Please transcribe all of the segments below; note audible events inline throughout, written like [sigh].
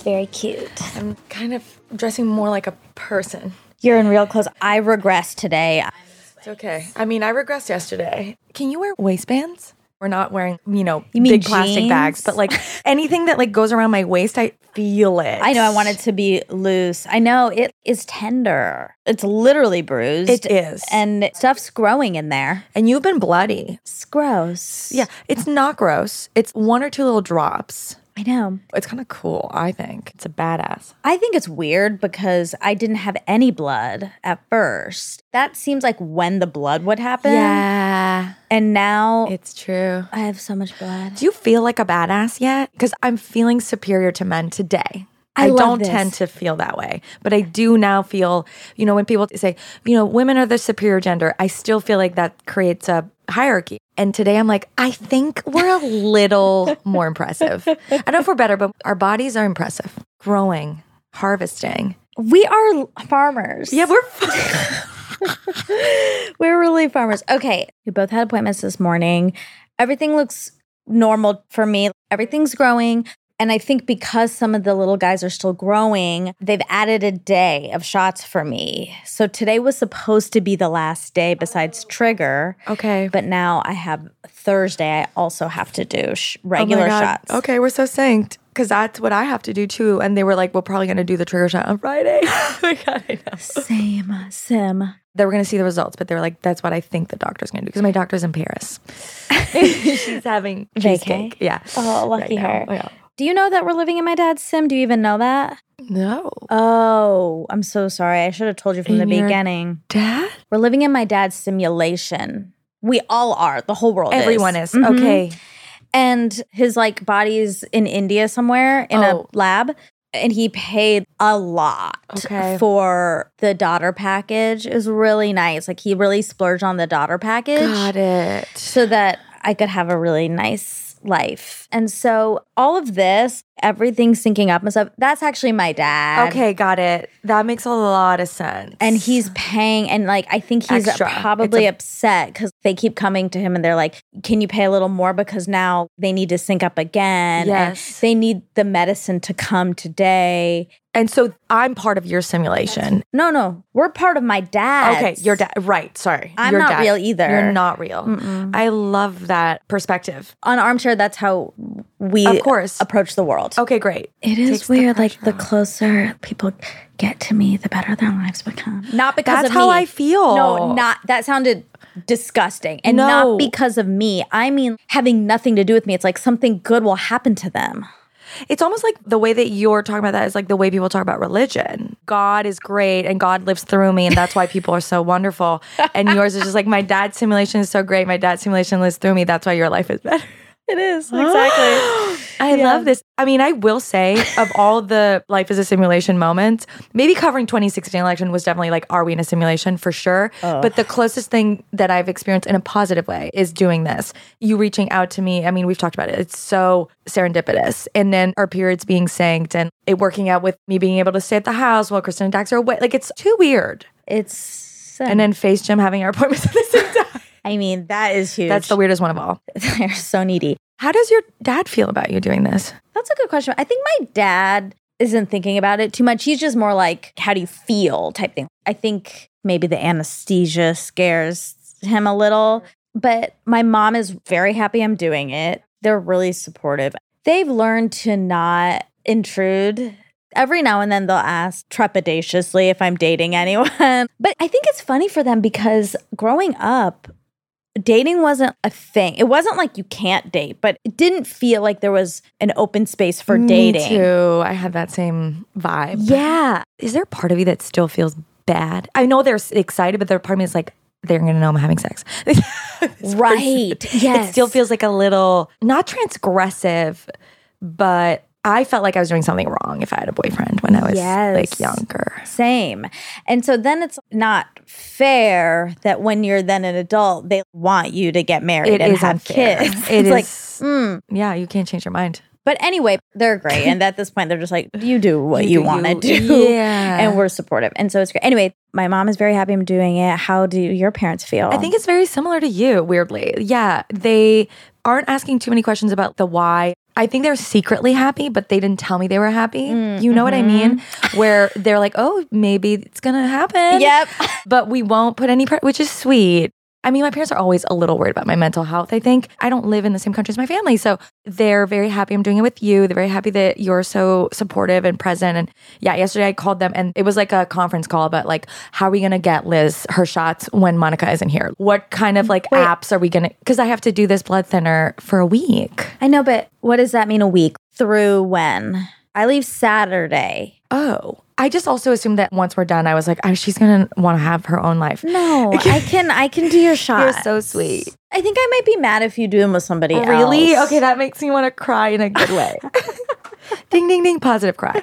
It's very cute. I'm kind of dressing more like a person. You're in real clothes. I regress today. It's okay. I mean, I regressed yesterday. Can you wear waistbands? We're not wearing, you know, You big plastic bags, but like [laughs] anything that like goes around my waist, I feel it. I know I want it to be loose. I know it is tender. It's literally bruised. It is. And stuff's growing in there. And you've been bloody. It's gross. Yeah, it's not gross. It's one or two little drops. I know. It's kind of cool, I think. It's a badass. I think it's weird because I didn't have any blood at first. That seems like when the blood would happen. Yeah, And now it's true. I have so much blood. Do you feel like a badass yet? Because I'm feeling superior to men today. I I, don't this. tend to feel that way, but I do now feel, you know, when people say, you know, women are the superior gender, I still feel like that creates a hierarchy. And today I'm like, I think we're a little [laughs] more impressive. I don't know if we're better, but our bodies are impressive. Growing, harvesting. We are farmers. Yeah, we're [laughs] We're really farmers. Okay. We both had appointments this morning. Everything looks normal for me. Everything's growing. And I think because some of the little guys are still growing, they've added a day of shots for me. So today was supposed to be the last day besides trigger. okay. But now I have Thursday, I also have to do sh- Oh regular God. shots. Okay, we're so synced because that's what I have to do too. And they were like, we're probably going to do the trigger shot on Friday. [laughs] oh my God, I know. Same, sim. they were going to see the results, but they were like, that's what I think the doctor's going to do because my doctor's in Paris. [laughs] She's having cheesecake. Yeah. Oh, lucky now. her. Yeah. Do you know that we're living in my dad's sim? Do you even know that? No. Oh, I'm so sorry. I should have told you from In the beginning. Dad? We're living in my dad's simulation. We all are. The whole world Everyone is. Mhm. Okay. And his like body's in India somewhere in Oh. a lab. And he paid a lot Okay. for the daughter package. It was really nice. Like he really splurged on the daughter package Got it. so that I could have a really nice life. And so all of this, everything syncing up and stuff, that's actually my dad. Okay, got it. That makes a lot of sense. And he's paying, and like I think he's Extra. probably It's upset because they keep coming to him and they're like, "Can you pay a little more because now they need to sync up again? and Yes. they need the medicine to come today." and so I'm part of your simulation. No, no, we're part of my dad. Okay, your dad. Right. Sorry. I'm Your not dad. real either. You're not real. I love that perspective. on Armchair. That's how we Of course. approach the world. Okay, great. It is Takes the weird. like pressure the closer people get to me, the better their lives become. Not because of me. That's of how me. I feel. No, not that sounded disgusting, and No. not because of me. I mean, having nothing to do with me. It's like something good will happen to them. It's almost like the way that you're talking about that is like the way people talk about religion. God is great and God lives through me, and that's why people are so [laughs] wonderful. And yours is just like my dad's simulation is so great. My dad's simulation lives through me. That's why your life is better. It is [gasps] exactly. I love this. I mean, I will say, of all the life is a simulation moments, maybe covering 2016 election was definitely like, are we in a simulation for sure? But the closest thing that I've experienced in a positive way is doing this. You reaching out to me. I mean, we've talked about it. It's so serendipitous. And then our periods being synced and it working out with me being able to stay at the house while Kristen and Dax are away. Like, it's too weird. It's. And then Face Gym having our appointments [laughs] at the same time. I mean, that is huge. That's the weirdest one of all. [laughs] They're so needy. How does your dad feel about you doing this? That's a good question. I think my dad isn't thinking about it too much. He's just more like, how do you feel type thing. I think maybe the anesthesia scares him a little, but my mom is very happy I'm doing it. They're really supportive. They've learned to not intrude. Every now and then they'll ask trepidatiously if I'm dating anyone. [laughs] But I think it's funny for them because growing up, dating wasn't a thing. It wasn't like you can't date, but it didn't feel like there was an open space for dating. Me too. I had that same vibe. Yeah. Is there a part of you that still feels bad? I know they're excited, but there part of me is like, they're gonna know I'm having sex. [laughs] Right. person- Yes. It still feels like a little not transgressive, but I felt like I was doing something wrong if I had a boyfriend when I was Yes. like younger. Same. And so then it's not fair that when you're then an adult, they want you to get married It and [laughs] is have unfair. kids. It it's like, mm. Yeah, you can't change your mind. but anyway, they're great. And at this point, they're just like, you do [laughs] what you, do want to do. Yeah. And we're supportive. And so it's great. Anyway, my mom is very happy I'm doing it. How do your parents feel? I think it's very similar to you, weirdly. Yeah, they aren't asking too many questions about the why. I think they're secretly happy, but they didn't tell me they were happy. Mm, you know what I mean? Mm-hmm. [laughs] Where they're like, oh, maybe it's gonna happen. Yep. But we won't put any, pre- which is sweet. I mean, my parents are always a little worried about my mental health. I think I don't live in the same country as my family. So they're very happy I'm doing it with you. They're very happy that you're so supportive and present. And yeah, yesterday I called them and it was like a conference call but like, how are we going to get Liz her shots when Monica isn't here? What kind of like Wait. apps are we going to, because I have to do this blood thinner for a week. I know, but what does that mean a week? Through when? I leave Saturday. Oh, I just also assumed that once we're done, I was like, oh, she's going to want to have her own life. No, [laughs] I can I can do your shot. You're so sweet. I think I might be mad if you do them with somebody oh, else. Really? Okay, that makes me want to cry in a good way. [laughs] ding, ding, ding, positive cry.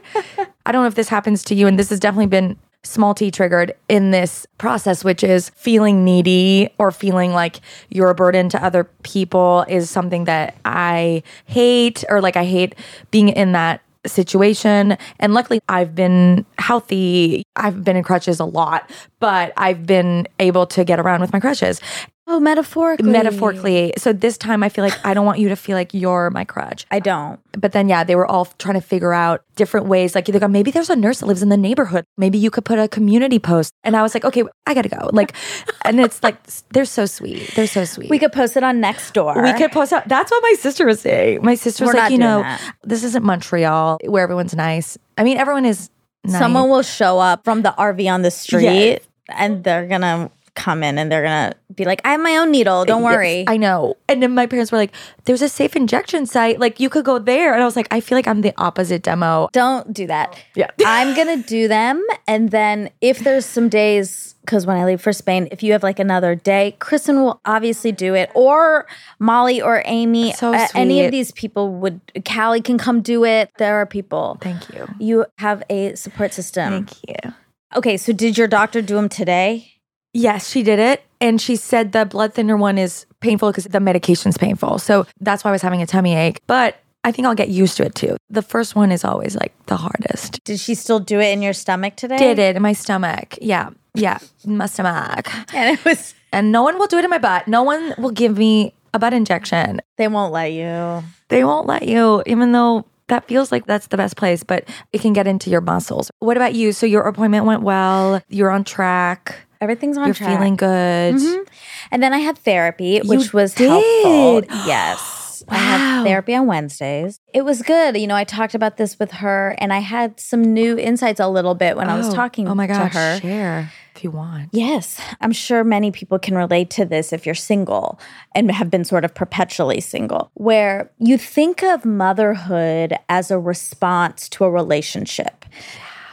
I don't know if this happens to you, and this has definitely been small t triggered in this process, which is feeling needy or feeling like you're a burden to other people is something that I hate, or like I hate being in that situation. And luckily, I've been healthy. I've been in crutches a lot, but I've been able to get around with my crutches Oh, metaphorically. metaphorically. So this time I feel like I don't want you to feel like you're my crutch. I don't. But then, yeah, they were all trying to figure out different ways. Like, they go, maybe there's a nurse that lives in the neighborhood. Maybe you could put a community post. And I was like, okay, I gotta go. Like, [laughs] and it's like, they're so sweet. They're so sweet. We could post it on Nextdoor. We could post out. That's what my sister was saying. My sister was We're like, you know, that. this isn't Montreal where everyone's nice. I mean, everyone is nice. Someone will show up from the RV on the street and they're gonna come in and they're gonna be like, I have my own needle, don't Yes, worry. I know. And then my parents were like, there's a safe injection site. Like, you could go there. And I was like, I feel like I'm the opposite demo. don't do that. Yeah. [laughs] I'm gonna do them. And then if there's some days, because when I leave for Spain, if you have like another day, Kristen will obviously do it, or Molly or Amy. So uh, any of these people would, Callie can come do it. There are people. Thank you. You have a support system. Thank you. Okay, so did your doctor do them today? Yes, she did it. And she said the blood thinner one is painful because the medication's painful. So that's why I was having a tummy ache. But I think I'll get used to it too. The first one is always like the hardest. Did she still do it in your stomach today? Did it in my stomach. Yeah. Yeah. my stomach. [laughs] And it was, And no one will do it in my butt. No one will give me a butt injection. they won't let you. They won't let you, even though that feels like that's the best place, but it can get into your muscles. What about you? So your appointment went well. You're on track. Everything's on You're track. feeling good. Mhm. And then I had therapy, which was did? helpful. [gasps] Yes. I Wow. had therapy on Wednesdays. It was good. You know, I talked about this with her and I had some new insights a little bit when I was Oh, talking oh my gosh, to her. Share if you want. Yes, I'm sure many people can relate to this if you're single and have been sort of perpetually single, where you think of motherhood as a response to a relationship.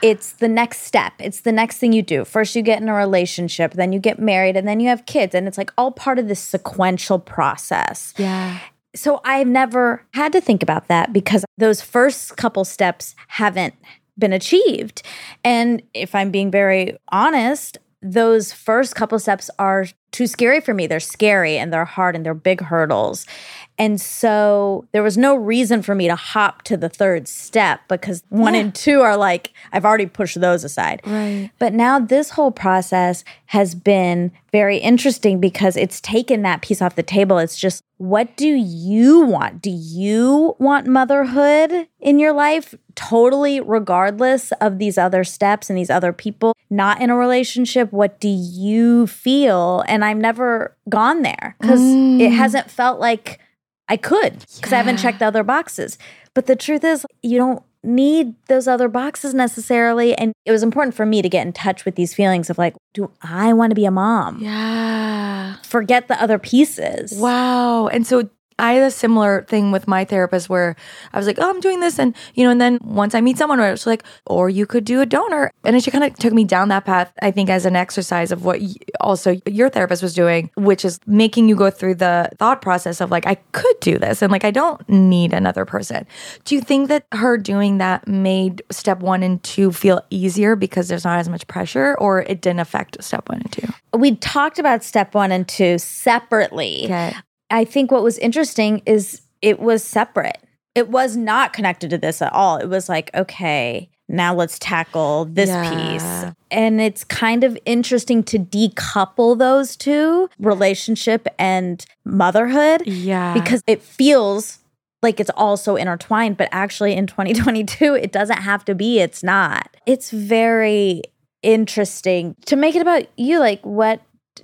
It's the next step. It's the next thing you do. First, you get in a relationship, then you get married, and then you have kids. And it's like all part of this sequential process. Yeah. So I've never had to think about that because those first couple steps haven't been achieved. And if I'm being very honest, those first couple steps are too scary for me. They're scary and they're hard and they're big hurdles. And so there was no reason for me to hop to the third step because one and two are like, I've already pushed those aside. Right. But now this whole process has been very interesting because it's taken that piece off the table. It's just, what do you want? Do you want motherhood in your life? Totally regardless of these other steps and these other people, not in a relationship. What do you feel? And I've never gone there because it mm. hasn't felt like I could because I haven't checked the other boxes. But the truth is, you don't need those other boxes necessarily. And it was important for me to get in touch with these feelings of like, do I want to be a mom? Yeah. Forget the other pieces. Wow. And so I had a similar thing with my therapist where I was like, oh, I'm doing this. And, you know, and then once I meet someone where it's like, or you could do a donor. And she kind of took me down that path, I think, as an exercise of what y- also your therapist was doing, which is making you go through the thought process of like, I could do this. And like, I don't need another person. Do you think that her doing that made step one and two feel easier because there's not as much pressure or it didn't affect step one and two? We talked about step one and two separately. Okay. I think what was interesting is it was separate. It was not connected to this at all. It was like, okay, now let's tackle this Yeah. piece. And it's kind of interesting to decouple those two relationship and motherhood Yeah. because it feels like it's all so intertwined, but actually in 2022, it doesn't have to be. It's not. It's very interesting to make it about you. Like, what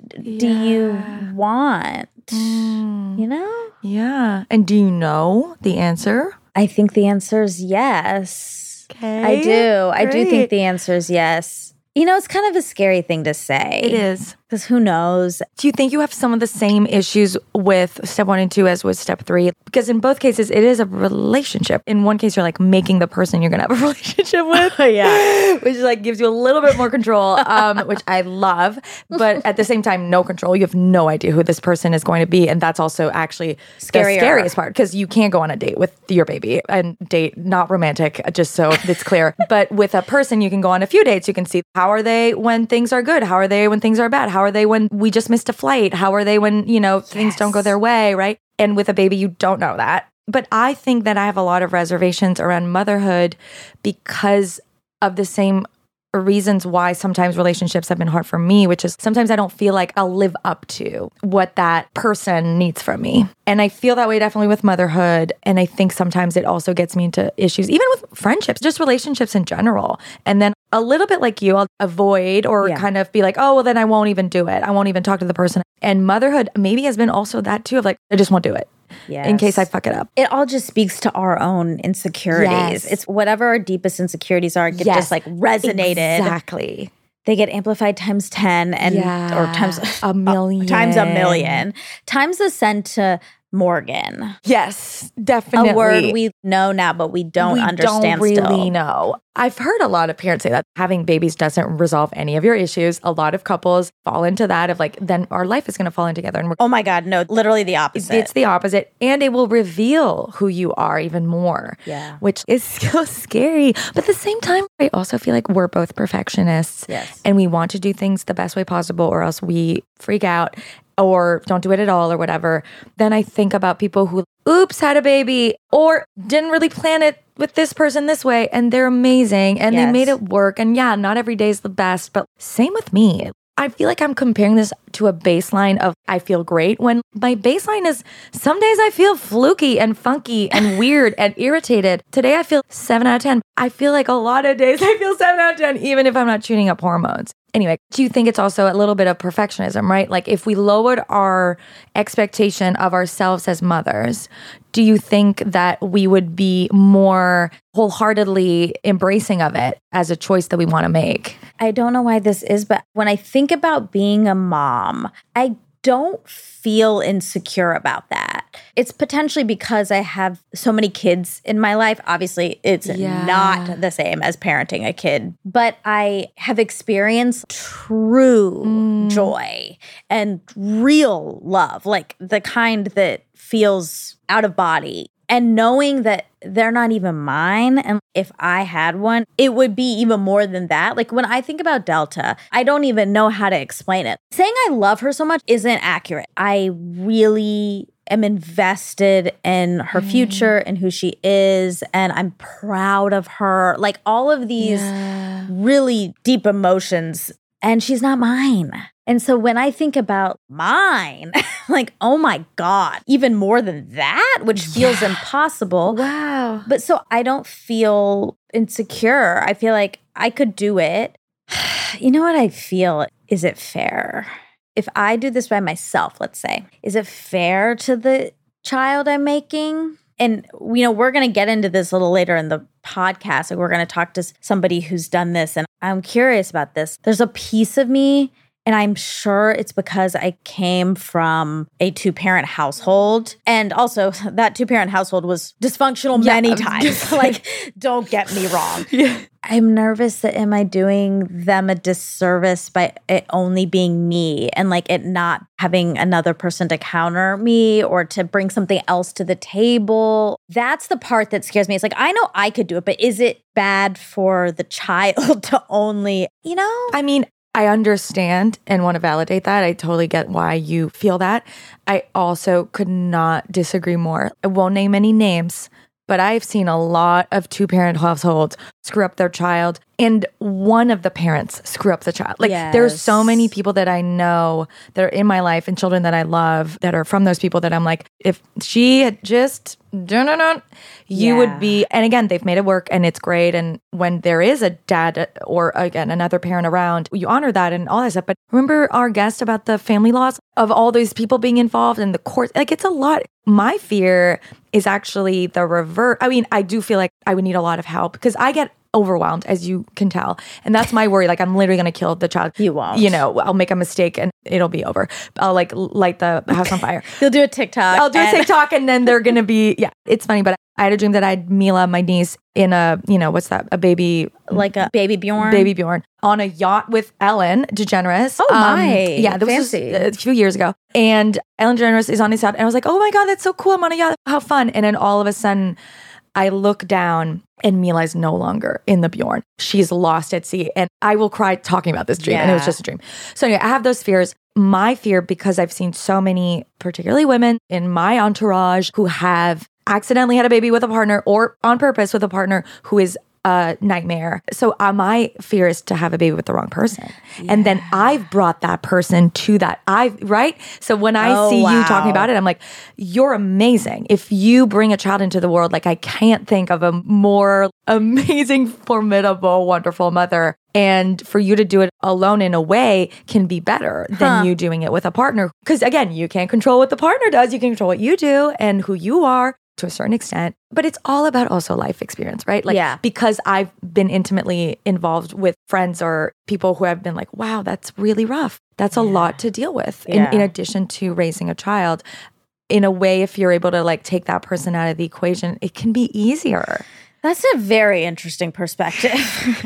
d- do you want? Mm. You know? Yeah. And do you know the answer? I think the answer is yes. Okay. I do. I do think the answer is yes. You know, it's kind of a scary thing to say. It is. Because who knows? Do you think you have some of the same issues with step one and two as with step three? Because in both cases, it is a relationship. In one case, you're like making the person you're going to have a [laughs] relationship with. [laughs] Yeah. [laughs] Which like gives you a little bit more control, um, which I love. But at the same time, no control. You have no idea who this person is going to be. And that's also actually Scarier. the scariest part because you can't go on a date with your baby and date, not romantic, just so it's clear. but with a person, you can go on a few dates. You can see how are they when things are good? How are they when things are bad? How are they when we just missed a flight? How are they when, you know, things don't go their way, right? And with a baby, you don't know that. But I think that I have a lot of reservations around motherhood because of the same reasons why sometimes relationships have been hard for me, which is sometimes I don't feel like I'll live up to what that person needs from me. And I feel that way definitely with motherhood. And I think sometimes it also gets me into issues, even with friendships, just relationships in general. And then a little bit like you, I'll avoid or Yeah. kind of be like, oh, well, then I won't even do it. I won't even talk to the person. And motherhood maybe has been also that too of like, I just won't do it in case I fuck it up. it all just speaks to our own insecurities. Yes. It's whatever our deepest insecurities are get Yes. just like resonated. Exactly. They get amplified times 10 and or times [laughs] a million. times a million. Times the send to Morgan. Yes, definitely. A word we know now but we don't we understand don't really still. know. I've heard a lot of parents say that having babies doesn't resolve any of your issues. A lot of couples fall into that of like, then our life is going to fall in together, and we're Oh my god, no, literally the opposite. it's the opposite, and it will reveal who you are even more. Yeah. which is [laughs] so scary. But at the same time, I also feel like we're both perfectionists. Yes. and we want to do things the best way possible, or else we freak out or don't do it at all or whatever. Then I think about people who, oops, had a baby or didn't really plan it with this person this way and they're amazing and they made it work. And yeah, not every day is the best, but same with me. I feel like I'm comparing this to a baseline of I feel great when my baseline is some days I feel fluky and funky and [laughs] weird and irritated. Today I feel seven out of 10. I feel like a lot of days [laughs] I feel seven out of 10, even if I'm not tuning up hormones. Anyway, do you think it's also a little bit of perfectionism, right? Like if we lowered our expectation of ourselves as mothers, do you think that we would be more wholeheartedly embracing of it as a choice that we want to make? I don't know why this is, but when I think about being a mom, I don't feel insecure about that. It's potentially because I have so many kids in my life. Obviously, it's Yeah. not the same as parenting a kid, but I have experienced true Mm. joy and real love, like the kind that feels out of body. And knowing that they're not even mine. And if I had one, it would be even more than that. Like when I think about Delta, I don't even know how to explain it. Saying I love her so much isn't accurate. I really am invested in her mm. future and who she is. And I'm proud of her. Like all of these really deep emotions. And she's not mine. And so when I think about mine, [laughs] like, oh my God, even more than that, which feels impossible. Wow. But so I don't feel insecure. I feel like I could do it. [sighs] You know what I feel? Is it fair? If I do this by myself, let's say, is it fair to the child I'm making? And you know, we're going to get into this a little later in the podcast. Like we're going to talk to somebody who's done this and I'm curious about this. There's a piece of me and I'm sure it's because I came from a two parent household. And also, [laughs] that two parent household was dysfunctional Yeah, many [laughs] times. [laughs] like, don't get me wrong. Yeah. I'm nervous that am I doing them a disservice by it only being me and like it not having another person to counter me or to bring something else to the table. That's the part that scares me. It's like I know I could do it, but is it bad for the child to only, you know? I mean, I understand and want to validate that. I totally get why you feel that. I also could not disagree more. I won't name any names, but I've seen a lot of two parent households screw up their child and one of the parents screw up the child. Like there's so many people that I know that are in my life and children that I love that are from those people that I'm like, if she had just no no no you Yeah. would be and again they've made it work and it's great. And when there is a dad or again another parent around you honor that and all that stuff. But remember our guest about the family laws of all those people being involved in the courts? Like it's a lot my fear is actually the reverse. i mean i do feel like i would need a lot of help because i get overwhelmed as you can tell and that's my worry like i'm literally going to kill the child You won't. you know i'll make a mistake and it'll be over i'll like light the house on fire [laughs] You'll do a TikTok. I'll do a and- TikTok and then they're gonna be yeah. It's funny, but I had a dream that I had Mila, my niece, in a you know what's that? A baby, like a baby Bjorn. baby Bjorn on a yacht with Ellen DeGeneres. Um, Oh, my. yeah, that was a few years ago. And Ellen DeGeneres is on his yacht, and I was like, oh my god, that's so cool! I'm on a yacht. How fun! And then all of a sudden, I look down. And Mila is no longer in the Bjorn. She's lost at sea. And I will cry talking about this dream. And it was just a dream. So anyway, I have those fears. My fear, because I've seen so many, particularly women in my entourage who have accidentally had a baby with a partner or on purpose with a partner who is a nightmare. So uh, my fear is to have a baby with the wrong person. And then I've brought that person to that. I've, right? So when I Oh, see you talking about it, I'm like, you're amazing. If you bring a child into the world, like I can't think of a more amazing, formidable, wonderful mother. And for you to do it alone in a way can be better Huh. than you doing it with a partner. Because again, you can't control what the partner does. You can control what you do and who you are to a certain extent. But it's all about also life experience, right? Like, Yeah. because I've been intimately involved with friends or people who have been like, wow, that's really rough. That's a lot to deal with in, in addition to raising a child. In a way, if you're able to like take that person out of the equation, it can be easier. That's a very interesting perspective.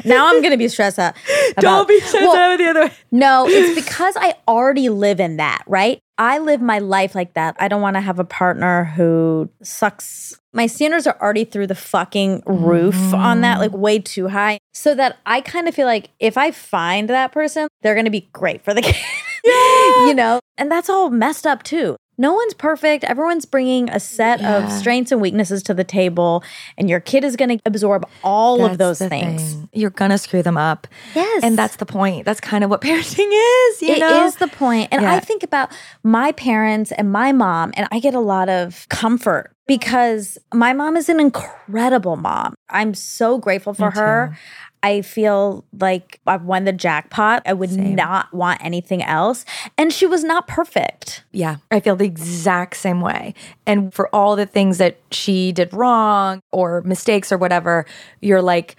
[laughs] now I'm going to be stressed out. [laughs] about- Don't be stressed Well, out the other way. No, it's because I already live in that, right? I live my life like that. I don't want to have a partner who sucks. My standards are already through the fucking roof on that, like way too high. So that I kind of feel like if I find that person, they're going to be great for the [laughs] kid. you know? And that's all messed up too. No one's perfect. Everyone's bringing a set of strengths and weaknesses to the table, and your kid is going to absorb all of those things. thing. You're gonna screw them up. Yes. And that's the point. That's kind of what [laughs] parenting is, you It know? is the point. And I think about my parents and my mom, and I get a lot of comfort because my mom is an incredible mom. I'm so grateful for Me her. I feel like I've won the jackpot. I would Same. not want anything else. And she was not perfect. Yeah, I feel the exact same way. And for all the things that she did wrong or mistakes or whatever, you're like,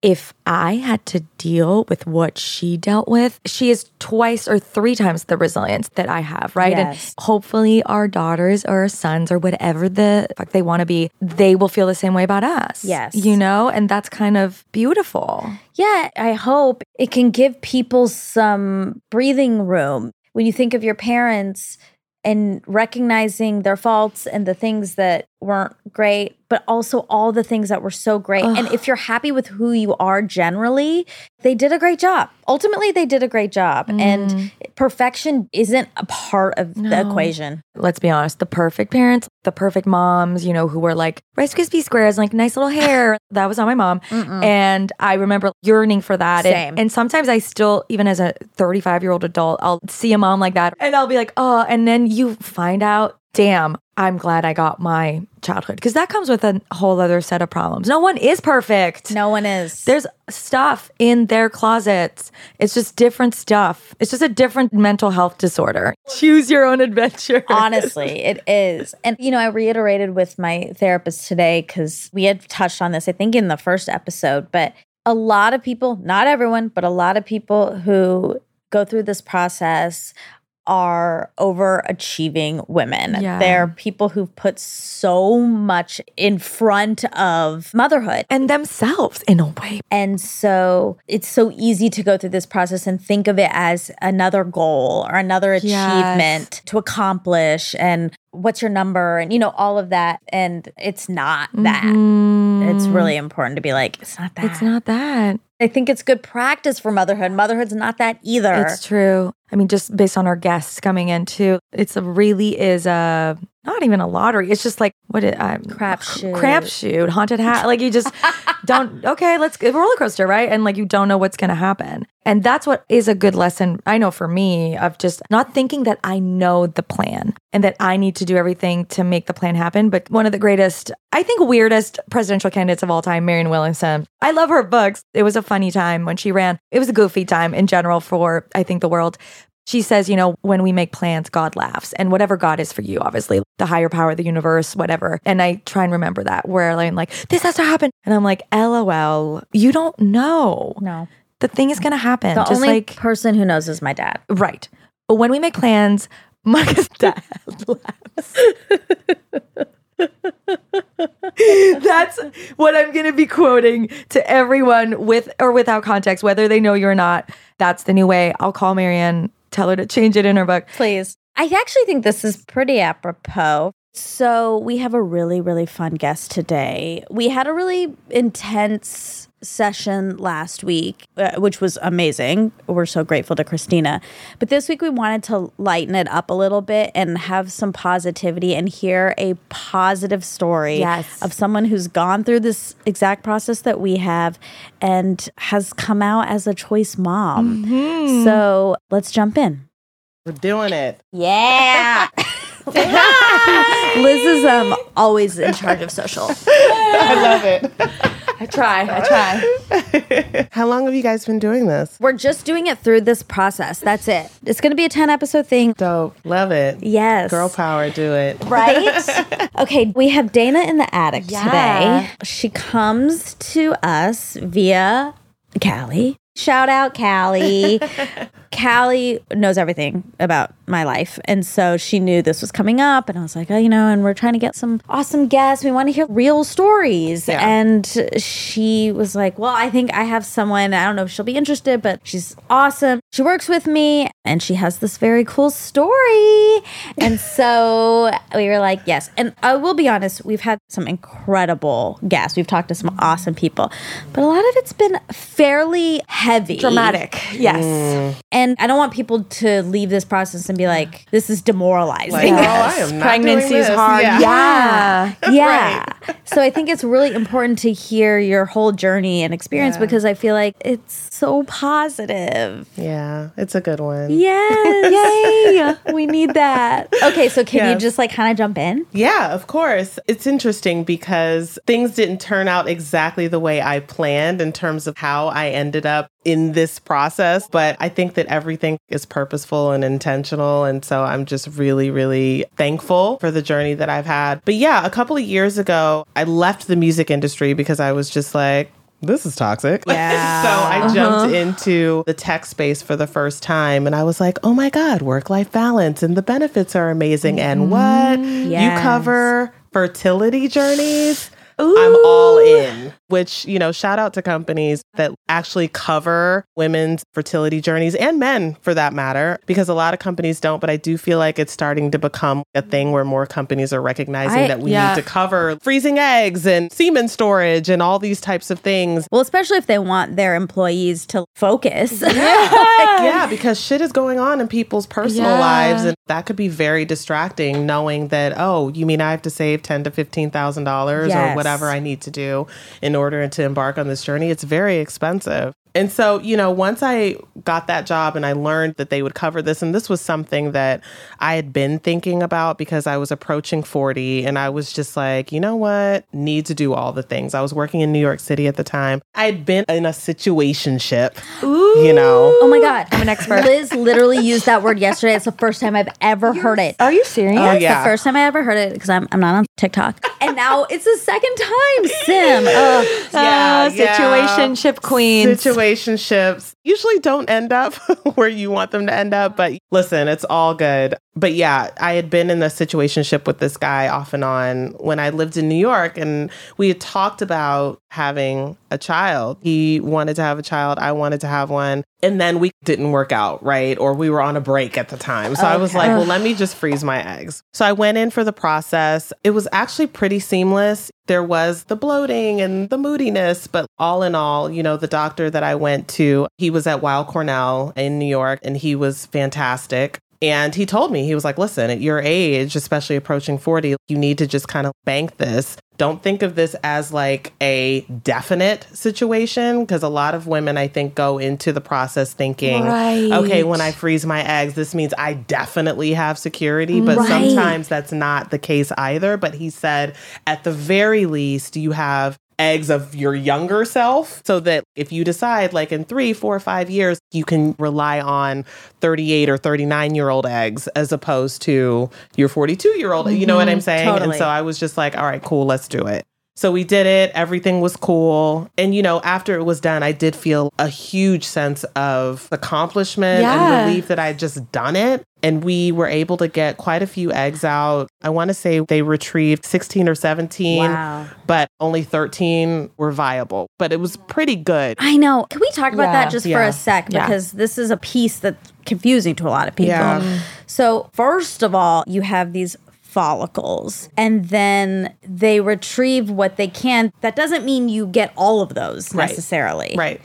if I had to deal with what she dealt with, she is twice or three times the resilience that I have, right? Yes. And hopefully our daughters or our sons or whatever the fuck they want to be, they will feel the same way about us. Yes. You know, and that's kind of beautiful. Yeah, I hope it can give people some breathing room. When you think of your parents and recognizing their faults and the things that weren't great, but also all the things that were so great. And if you're happy with who you are generally, they did a great job. Ultimately, they did a great job. And mm. perfection isn't a part of the equation. let's be honest, the perfect parents, the perfect moms, you know, who were like Rice Krispie squares, like nice little hair. [laughs] that was not my mom. And I remember yearning for that. And- Same. And, sometimes I still, even as a 35 year old adult, I'll see a mom like that and I'll be like, oh, and then you find out, damn, I'm glad I got my childhood. Because that comes with a whole other set of problems. No one is perfect. No one is. There's stuff in their closets. It's just different stuff. It's just a different mental health disorder. Choose your own adventure. [laughs] Honestly, it is. And, you know, I reiterated with my therapist today because we had touched on this, I think, in the first episode, but a lot of people, not everyone, but a lot of people who go through this process are overachieving women. Yeah. They're people who've put so much in front of motherhood. and themselves in a way. And so it's so easy to go through this process and think of it as another goal or another Yes. achievement to accomplish and what's your number and you know all of that and it's not that. It's really important to be like it's not that. Mm-hmm. It's not that. I think it's good practice for motherhood. Motherhood's not that either. It's true. I mean, just based on our guests coming in too, it's a really is a not even a lottery. It's just like what it um, Crapshoot. crapshoot, haunted hat. Like you just [laughs] don't. [laughs] Okay, let's a roller coaster, right? And like you don't know what's going to happen. And that's what is a good lesson. I know for me of just not thinking that I know the plan and that I need to do everything to make the plan happen. But one of the greatest, I think, weirdest presidential candidates of all time, Marianne Williamson. I love her books. It was a funny time when she ran. It was a goofy time in general for I think the world she says, you know, when we make plans, God laughs. And whatever God is for you, obviously, the higher power, the universe, whatever. And I try and remember that where I'm like, this has to happen. And I'm like, LOL, you don't know. no. The thing is going to happen. The Just only like, person who knows is my dad. right. But when we make plans, [laughs] Micah's dad laughs. That's what I'm going to be quoting to everyone with or without context, whether they know you or not. That's the new way. I'll call Marianne, tell her to change it in her book. Please. I actually think this is pretty apropos. So, we have a really, really fun guest today. We had a really intense session last week, uh, which was amazing. We're so grateful to Christina. But this week, we wanted to lighten it up a little bit and have some positivity and hear a positive story Yes. of someone who's gone through this exact process that we have and has come out as a choice mom. So, let's jump in. We're doing it. Yeah. [laughs] Liz is um always in charge of social. [laughs] I love it. I try. I try. [laughs] How long have you guys been doing this? We're just doing it through this process. That's it. It's going to be a 10 episode thing. Dope. Love it. Yes. Girl power, do it. Right? [laughs] okay, we have Dana in the attic Yeah. today. She comes to us via Callie. Shout out Callie. [laughs] Callie knows everything about my life. And so she knew this was coming up. And I was like, oh, you know, and we're trying to get some awesome guests. We want to hear real stories. Yeah. And she was like, well, I think I have someone. I don't know if she'll be interested, but she's awesome. She works with me and she has this very cool story. And [laughs] so we were like, yes. And uh, I will be honest, we've had some incredible guests. We've talked to some awesome people, but a lot of it's been fairly heavy. Dramatic. Yes. Mm. And I don't want people to leave this process and be like, this is demoralizing. Like, oh, I am not Pregnancy doing is this. hard. Yeah. Yeah. [laughs] yeah. So I think it's really important to hear your whole journey and experience Yeah. because I feel like it's so positive. Yeah, it's a good one. Yes. [laughs] Yay. we need that. Okay, so can you just like kind of jump in? Yeah, of course. It's interesting because things didn't turn out exactly the way I planned in terms of how I ended up in this process. But I think that everything is purposeful and intentional. And so I'm just really, really thankful for the journey that I've had. But yeah, a couple of years ago, I left the music industry because I was just like, this is toxic. Yeah. [laughs] so I uh-huh. jumped into the tech space for the first time and I was like, oh my God, work life balance and the benefits are amazing. And what? You cover fertility journeys. I'm all in, which, you know, shout out to companies that actually cover women's fertility journeys and men for that matter, because a lot of companies don't. But I do feel like it's starting to become a thing where more companies are recognizing I- that we yeah. need to cover freezing eggs and semen storage and all these types of things. Well, especially if they want their employees to focus. yeah, [laughs] because shit is going on in people's personal Yeah. lives, and that could be very distracting. Knowing that, oh, you mean I have to save ten to fifteen thousand dollars Yes. or whatever I need to do in order to embark on this journey? It's very expensive. And so, you know, once I got that job and I learned that they would cover this, and this was something that I had been thinking about because I was approaching 40 and I was just like, you know what? Need to do all the things. I was working in New York City at the time. I had been in a situationship, you know. Oh my God. I'm an expert. Liz literally used that word yesterday. It's the first time I've ever heard it. Are you serious? Oh, It's yeah. the first time I ever heard it because I'm, I'm not on TikTok. And now it's the second time, Sim. Ugh. [laughs] Yeah, ah, yeah. situationship queens. Situationships usually don't end up [laughs] where you want them to end up, but listen, it's all good. But yeah, I had been in the situationship with this guy off and on when I lived in New York, and we had talked about having a child. He wanted to have a child, I wanted to have one, and then we didn't work out, right? Or we were on a break at the time. So okay. I was like, well, let me just freeze my eggs. So I went in for the process. It was actually pretty seamless. There was the bloating and the moodiness, but all in all, you know, the doctor that I went to, he was at Weill Cornell in New York and he was fantastic. And he told me, he was like, listen, at your age, especially approaching 40, you need to just kind of bank this. Don't think of this as like a definite situation because a lot of women, I think, go into the process thinking, right. okay, when I freeze my eggs, this means I definitely have security. But right. sometimes that's not the case either. But he said, at the very least, you have eggs of your younger self so that if you decide like in three, four, five years, you can rely on 38 or 39 year old eggs as opposed to your 42 year old. You know what I'm mm-hmm. saying? Totally. And so I was just like, all right, cool, let's do it. So we did it. Everything was cool. And, you know, after it was done, I did feel a huge sense of accomplishment yeah. and relief that I had just done it. And we were able to get quite a few eggs out. I want to say they retrieved 16 or 17, wow. but only 13 were viable. But it was pretty good. I know. Can we talk about yeah. that just yeah. for a sec? Because this is a piece that's confusing to a lot of people. Yeah. So, first of all, you have these follicles and then they retrieve what they can. That doesn't mean you get all of those necessarily. Right.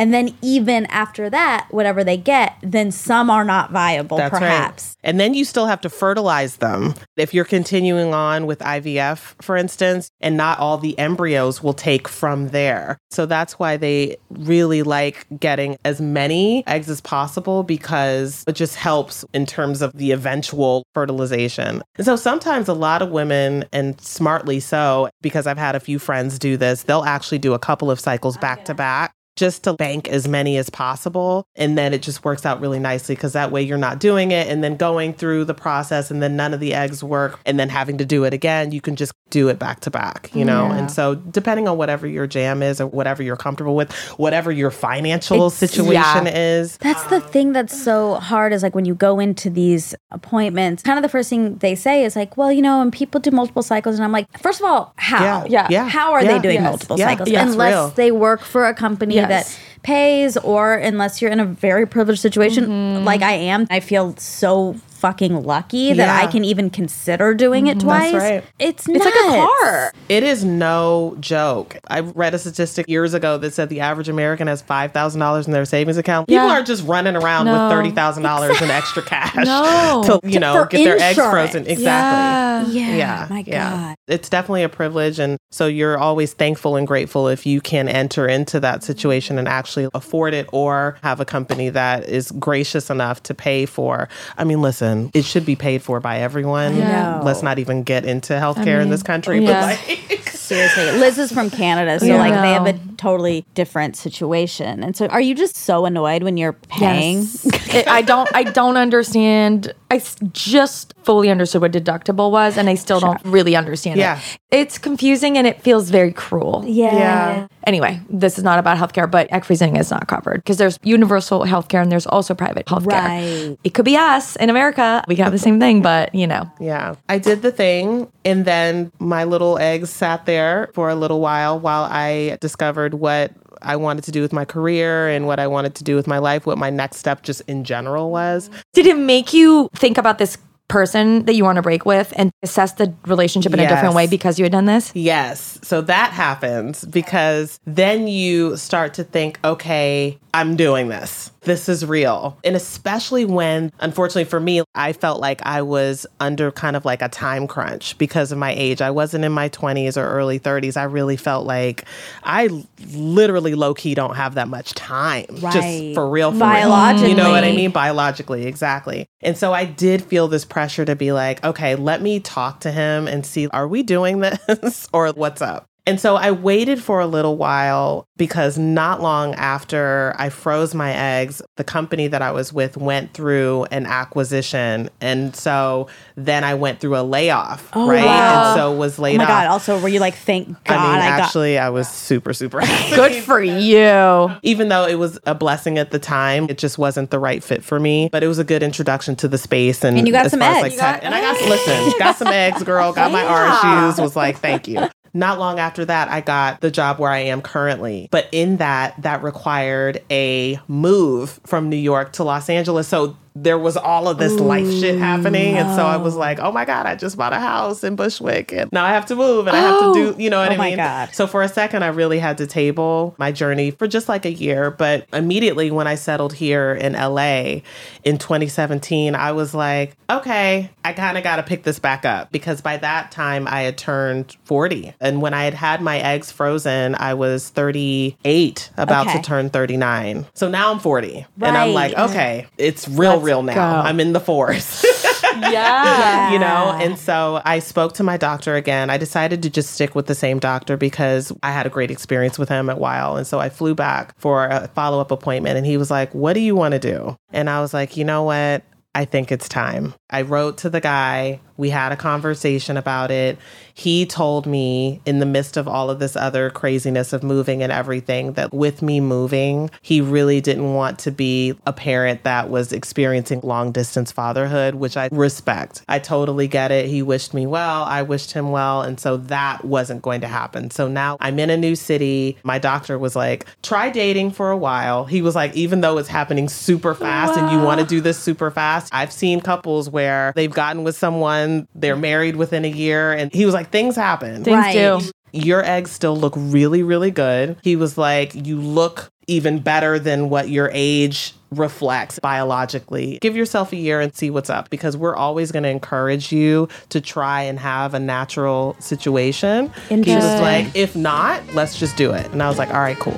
And then even after that, whatever they get, then some are not viable, That's perhaps. Right. And then you still have to fertilize them. If you're continuing on with IVF, for instance, and not all the embryos will take from there. So that's why they really like getting as many eggs as possible because it just helps in terms of the eventual fertilization. And so sometimes a lot of women, and smartly so, because I've had a few friends do this, they'll actually do a couple of cycles oh, back to back just to bank as many as possible. And then it just works out really nicely because that way you're not doing it and then going through the process and then none of the eggs work and then having to do it again. You can just do it back to back, you know? Yeah. And so depending on whatever your jam is or whatever you're comfortable with, whatever your financial it's, situation yeah. is. That's the thing that's so hard is like when you go into these appointments, kind of the first thing they say is like, well, you know, and people do multiple cycles. And I'm like, first of all, how? Yeah. yeah. How are they doing yes. multiple cycles? Unless they work for a company that pays or unless you're in a very privileged situation mm-hmm. like I am. I feel so fucking lucky yeah. that I can even consider doing it mm-hmm. twice. Right. It's nuts. It's like a car. It is no joke. I read a statistic years ago that said the average American has five thousand dollars in their savings account. People yeah. aren't just running around no. with thirty thousand dollars in extra cash no. [laughs] to you know get insurance. their eggs frozen. Exactly. Yeah. yeah. yeah. My God. It's definitely a privilege, and so you're always thankful and grateful if you can enter into that situation and actually afford it, or have a company that is gracious enough to pay for. I mean, listen listen, it should be paid for by everyone. Let's not even get into healthcare I mean, in this country. Yeah. But like, [laughs] seriously, Liz is from Canada, so yeah. like they have a totally different situation. And so, are you just so annoyed when you're paying? Yes. it, I don't. I don't understand. I just fully understood what deductible was, and I still sure. don't really understand yeah. it. It's confusing and it feels very cruel. Yeah. yeah. Anyway, this is not about healthcare, but egg freezing is not covered because there's universal healthcare and there's also private healthcare. Right. It could be us in America. We can have the same thing, but you know. Yeah. I did the thing, and then my little eggs sat there for a little while while I discovered what I wanted to do with my career and what I wanted to do with my life, what my next step just in general was. Did it make you think about this person that you want to break with and assess the relationship in yes. a different way because you had done this? Yes. So that happens because then you start to think, okay, I'm doing this. This is real. And especially when, unfortunately for me, I felt like I was under kind of like a time crunch because of my age. I wasn't in my 20s or early 30s. I really felt like I literally low key don't have that much time. Right. Just for real, for Biologically. Real. You know what I mean? Biologically, exactly. And so I did feel this pressure to be like, okay, let me talk to him and see, are we doing this [laughs] or what's up? And so I waited for a little while because not long after I froze my eggs, the company that I was with went through an acquisition. And so then I went through a layoff, Oh, right? wow. And so was laid Oh my off. God. Also, were you like, thank God I mean, I, got. actually, I was super, super happy. Good for you. Even though it was a blessing at the time, it just wasn't the right fit for me. But it was a good introduction to the space. And, And you got as some far as, eggs. Like, got and I got listen, got some eggs, girl. Got my shoes. Was like, thank you. Not long after that, I got the job where I am currently. But in that, that required a move from New York to Los Angeles. So there was all of this life shit happening. And so I was like, oh my God, I just bought a house in Bushwick. And now I have to move and I have to do, oh, you know what Oh I my mean? God. So for a second, I really had to table my journey for just like a year. But immediately when I settled here in LA in 2017, I was like, okay, I kind of got to pick this back up because by that time I had turned 40. And when I had had my eggs frozen, I was 38, about Okay. to turn 39. So now I'm 40. And I'm like, okay, it's real, real now. go. I'm in the force. Yeah. [laughs] you know and so i spoke to my doctor again i decided to just stick with the same doctor because i had a great experience with him at while and so i flew back for a follow-up appointment and he was like what do you want to do and i was like you know what I think it's time. I wrote to the guy. We had a conversation about it. He told me in the midst of all of this other craziness of moving and everything that with me moving, he really didn't want to be a parent that was experiencing long distance fatherhood, which I respect. I totally get it. He wished me well. I wished him well. And so that wasn't going to happen. So now I'm in a new city. My doctor was like, try dating for a while. He was like, even though it's happening super fast and you want to do this super fast, I've seen couples where they've gotten with someone, they're married within a year. And he was like, things happen. Things Right. do. Your eggs still look really, really good. He was like, you look even better than what your age reflects biologically. Give yourself a year and see what's up because we're always going to encourage you to try and have a natural situation. He was like, if not, let's just do it. And I was like, all right, cool.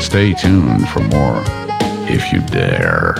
Stay tuned for more if you dare.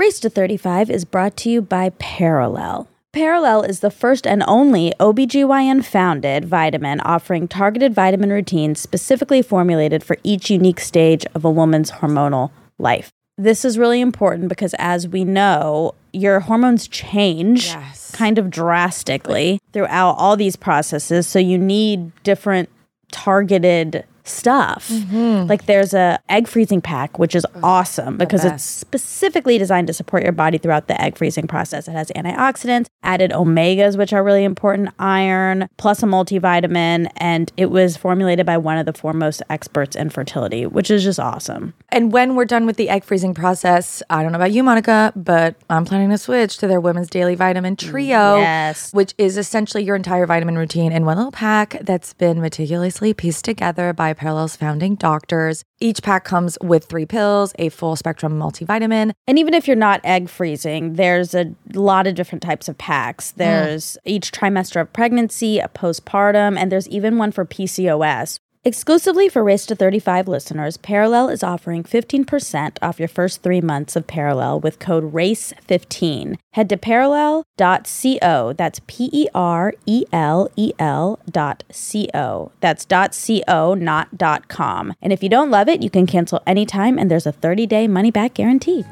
Race to 35 is brought to you by Perelel. Perelel is the first and only OBGYN founded vitamin offering targeted vitamin routines specifically formulated for each unique stage of a woman's hormonal life. This is really important because, as we know, your hormones change Yes. kind of drastically throughout all these processes. So, you need different targeted stuff. Mm-hmm. Like there's a egg freezing pack which is awesome because it's specifically designed to support your body throughout the egg freezing process. It has antioxidants, added omegas which are really important, iron, plus a multivitamin and it was formulated by one of the foremost experts in fertility, which is just awesome. And when we're done with the egg freezing process, I don't know about you, Monica, but I'm planning to switch to their women's daily vitamin mm, trio, Yes. which is essentially your entire vitamin routine in one little pack that's been meticulously pieced together by Perelel's founding doctors. Each pack comes with three pills, a full spectrum multivitamin, And even if you're not egg freezing, there's a lot of different types of packs. Mm. There's each trimester of pregnancy, a postpartum, and there's even one for PCOS. Exclusively for Race to 35 listeners, Perelel is offering 15% off your first three months of Perelel with code RACE15. Head to perelel.co. That's P E R E L E L dot C-O. That's dot C-O, not dot com. And if you don't love it, you can cancel anytime and there's a 30-day money-back guarantee.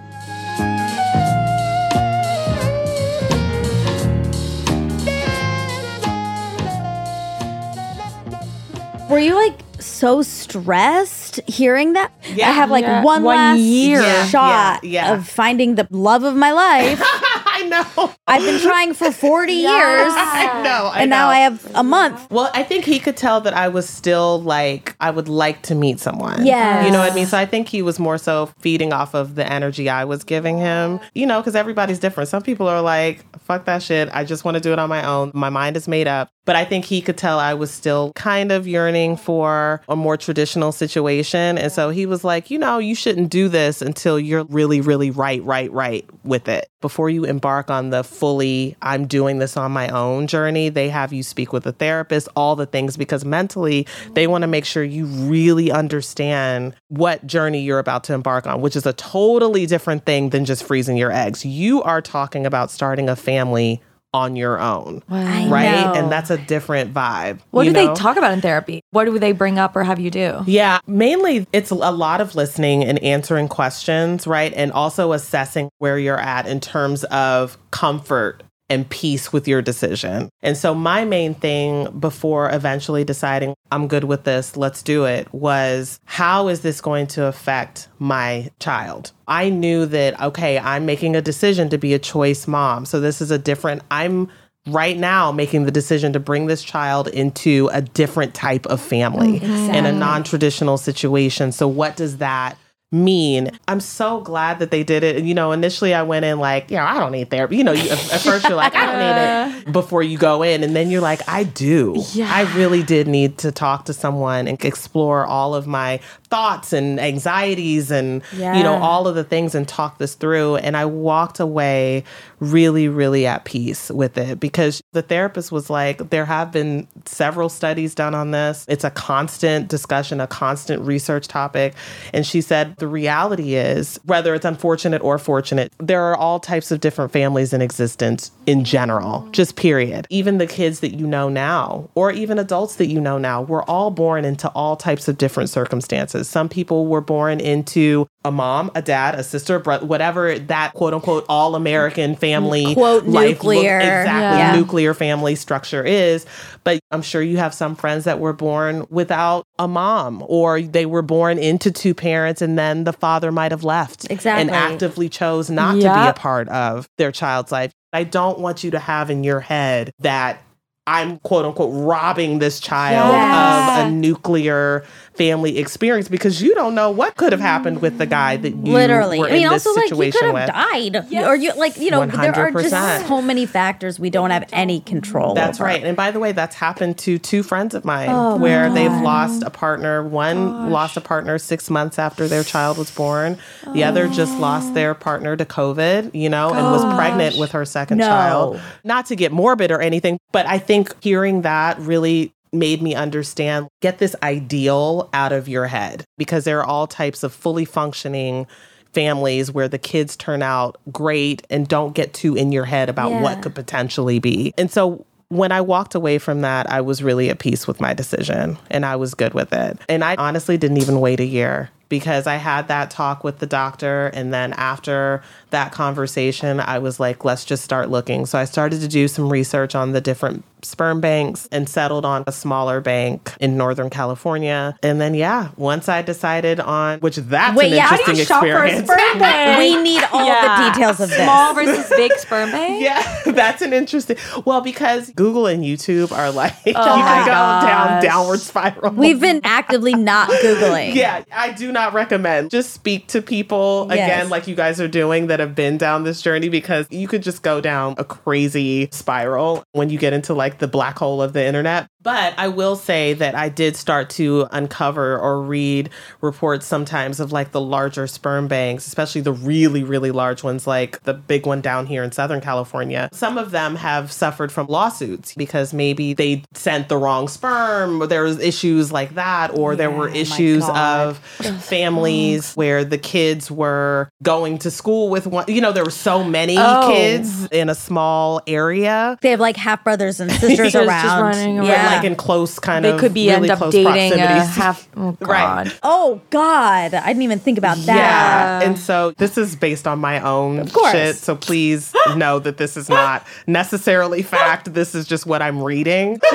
Were you like so stressed hearing that? Yeah. I have like Yeah. one, One last year. Shot yeah, yeah. of finding the love of my life. [laughs] I know. I've been trying for 40 [laughs] years. I know. I and now. I have a month. Well, I think he could tell that I was still like, I would like to meet someone. Yeah. You know what I mean? So I think he was more so feeding off of the energy I was giving him, you know, because everybody's different. Some people are like, fuck that shit. I just want to do it on my own. My mind is made up. But I think he could tell I was still kind of yearning for a more traditional situation. And so he was like, you know, you shouldn't do this until you're really, really right, right, right with it. Before you embark on the fully, I'm doing this on my own journey, they have you speak with a therapist, all the things, because mentally they want to make sure you really understand what journey you're about to embark on, which is a totally different thing than just freezing your eggs. You are talking about starting a family on your own. I Right. And that's a different vibe. What do know? they talk about in therapy? What do they bring up or have you do? Yeah, mainly it's a lot of listening and answering questions, right? And also assessing where you're at in terms of comfort and peace with your decision. And so my main thing before eventually deciding I'm good with this, let's do it, was how is this going to affect my child? I knew that okay, I'm making a decision to be a choice mom. So this is a different I'm right now making the decision to bring this child into a different type of family oh, in a non-traditional situation. So what does that mean? I'm so glad that they did it. And you know, initially I went in like, yeah, I don't need therapy. You know, you, at at first you're like, I don't need it [laughs] before you go in, and then you're like, I do. Yeah. I really did need to talk to someone and explore all of my thoughts and anxieties and you know all of the things and talk this through and i walked away really really at peace with it because the therapist was like there have been several studies done on this. It's a constant discussion a constant research topic. And she said the reality is whether it's unfortunate or fortunate there are all types of different families in existence in general just period. Even the kids that you know now or even adults that you know now we're all born into all types of different circumstances. Some people were born into a mom a dad a sister brother whatever that quote unquote all american family Family mm, quote, life look- nuclear. exactly Yeah. nuclear family structure is but i'm sure you have some friends that were born without a mom or they were born into two parents and then the father might have left exactly. and actively chose not to be a part of their child's life i don't want you to have in your head that I'm quote unquote robbing this child Yes. of a nuclear family experience because you don't know what could have happened with the guy that you Literally. were I mean, in this also, like, he situation could with. have died. Or you, like, you know, there are just so many factors we don't have any control That's over. right. And by the way, that's happened to two friends of mine Oh, where they've lost a partner. One lost a partner six months after their child was born. The other just Oh. lost their partner to COVID, you know, and was pregnant with her second No. child. Not to get morbid or anything, but I think hearing that really made me understand get this ideal out of your head because there are all types of fully functioning families where the kids turn out great and don't get too in your head about Yeah. what could potentially be. And so when I walked away from that, I was really at peace with my decision and I was good with it. And I honestly didn't even wait a year because I had that talk with the doctor. And then after that conversation, I was like, let's just start looking. So I started to do some research on the different sperm banks and settled on a smaller bank in Northern California. And then, yeah, once I decided on, which that's Wait, an yeah, how do interesting you shop for a experience. sperm [laughs] bank? We need all the details of this. Small versus big sperm bank? [laughs] Yeah, that's an interesting. Well, because Google and YouTube are like [laughs] oh you my can go gosh. down downward spiral. We've been actively not Googling. yeah, I do not recommend. Just speak to people again, like you guys are doing that have been down this journey because you could just go down a crazy spiral when you get into like the black hole of the internet. But I will say that I did start to uncover or read reports sometimes of like the larger sperm banks, especially the really, really large ones, like the big one down here in Southern California. Some of them have suffered from lawsuits because maybe they sent the wrong sperm, or there was issues like that, or there were oh issues of families where the kids were going to school with one. You know, there were so many Oh. kids in a small area. They have like half brothers and sisters Just- [laughs] just around. running around. yeah. Like in close kind They of could be really end up dating a proximities. half. Oh [laughs] God. Right. oh God, I didn't even think about that. Yeah. And so this is based on my own course. shit. So please [gasps] know that this is not necessarily fact. This is just what I'm reading. [laughs]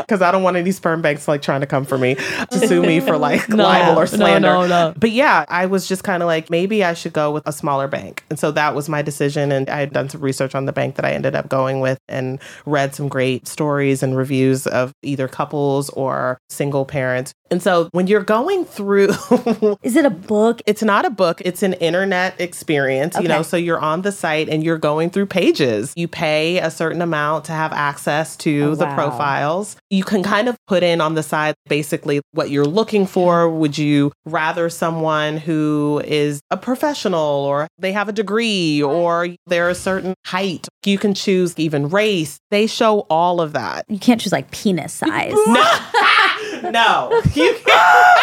Because I don't want any sperm banks like trying to come for me to sue me for [laughs] like libel or slander. no, no. But yeah, I was just kind of like, maybe I should go with a smaller bank. And so that was my decision. And I had done some research on the bank that I ended up going with and read some great stories and reviews of either couples or single parents. And so when you're going through [laughs] Is it a book? it's not a book it's an internet experience you know so you're on the site and you're going through pages you pay a certain amount to have access to Oh, the wow. profiles you can kind of put in on the side basically what you're looking for. Would you rather someone who is a professional or they have a degree or they're a certain height? You can choose even race. They show all of that. You can't choose like penis size. no, [laughs] [laughs] no, you [laughs] can't.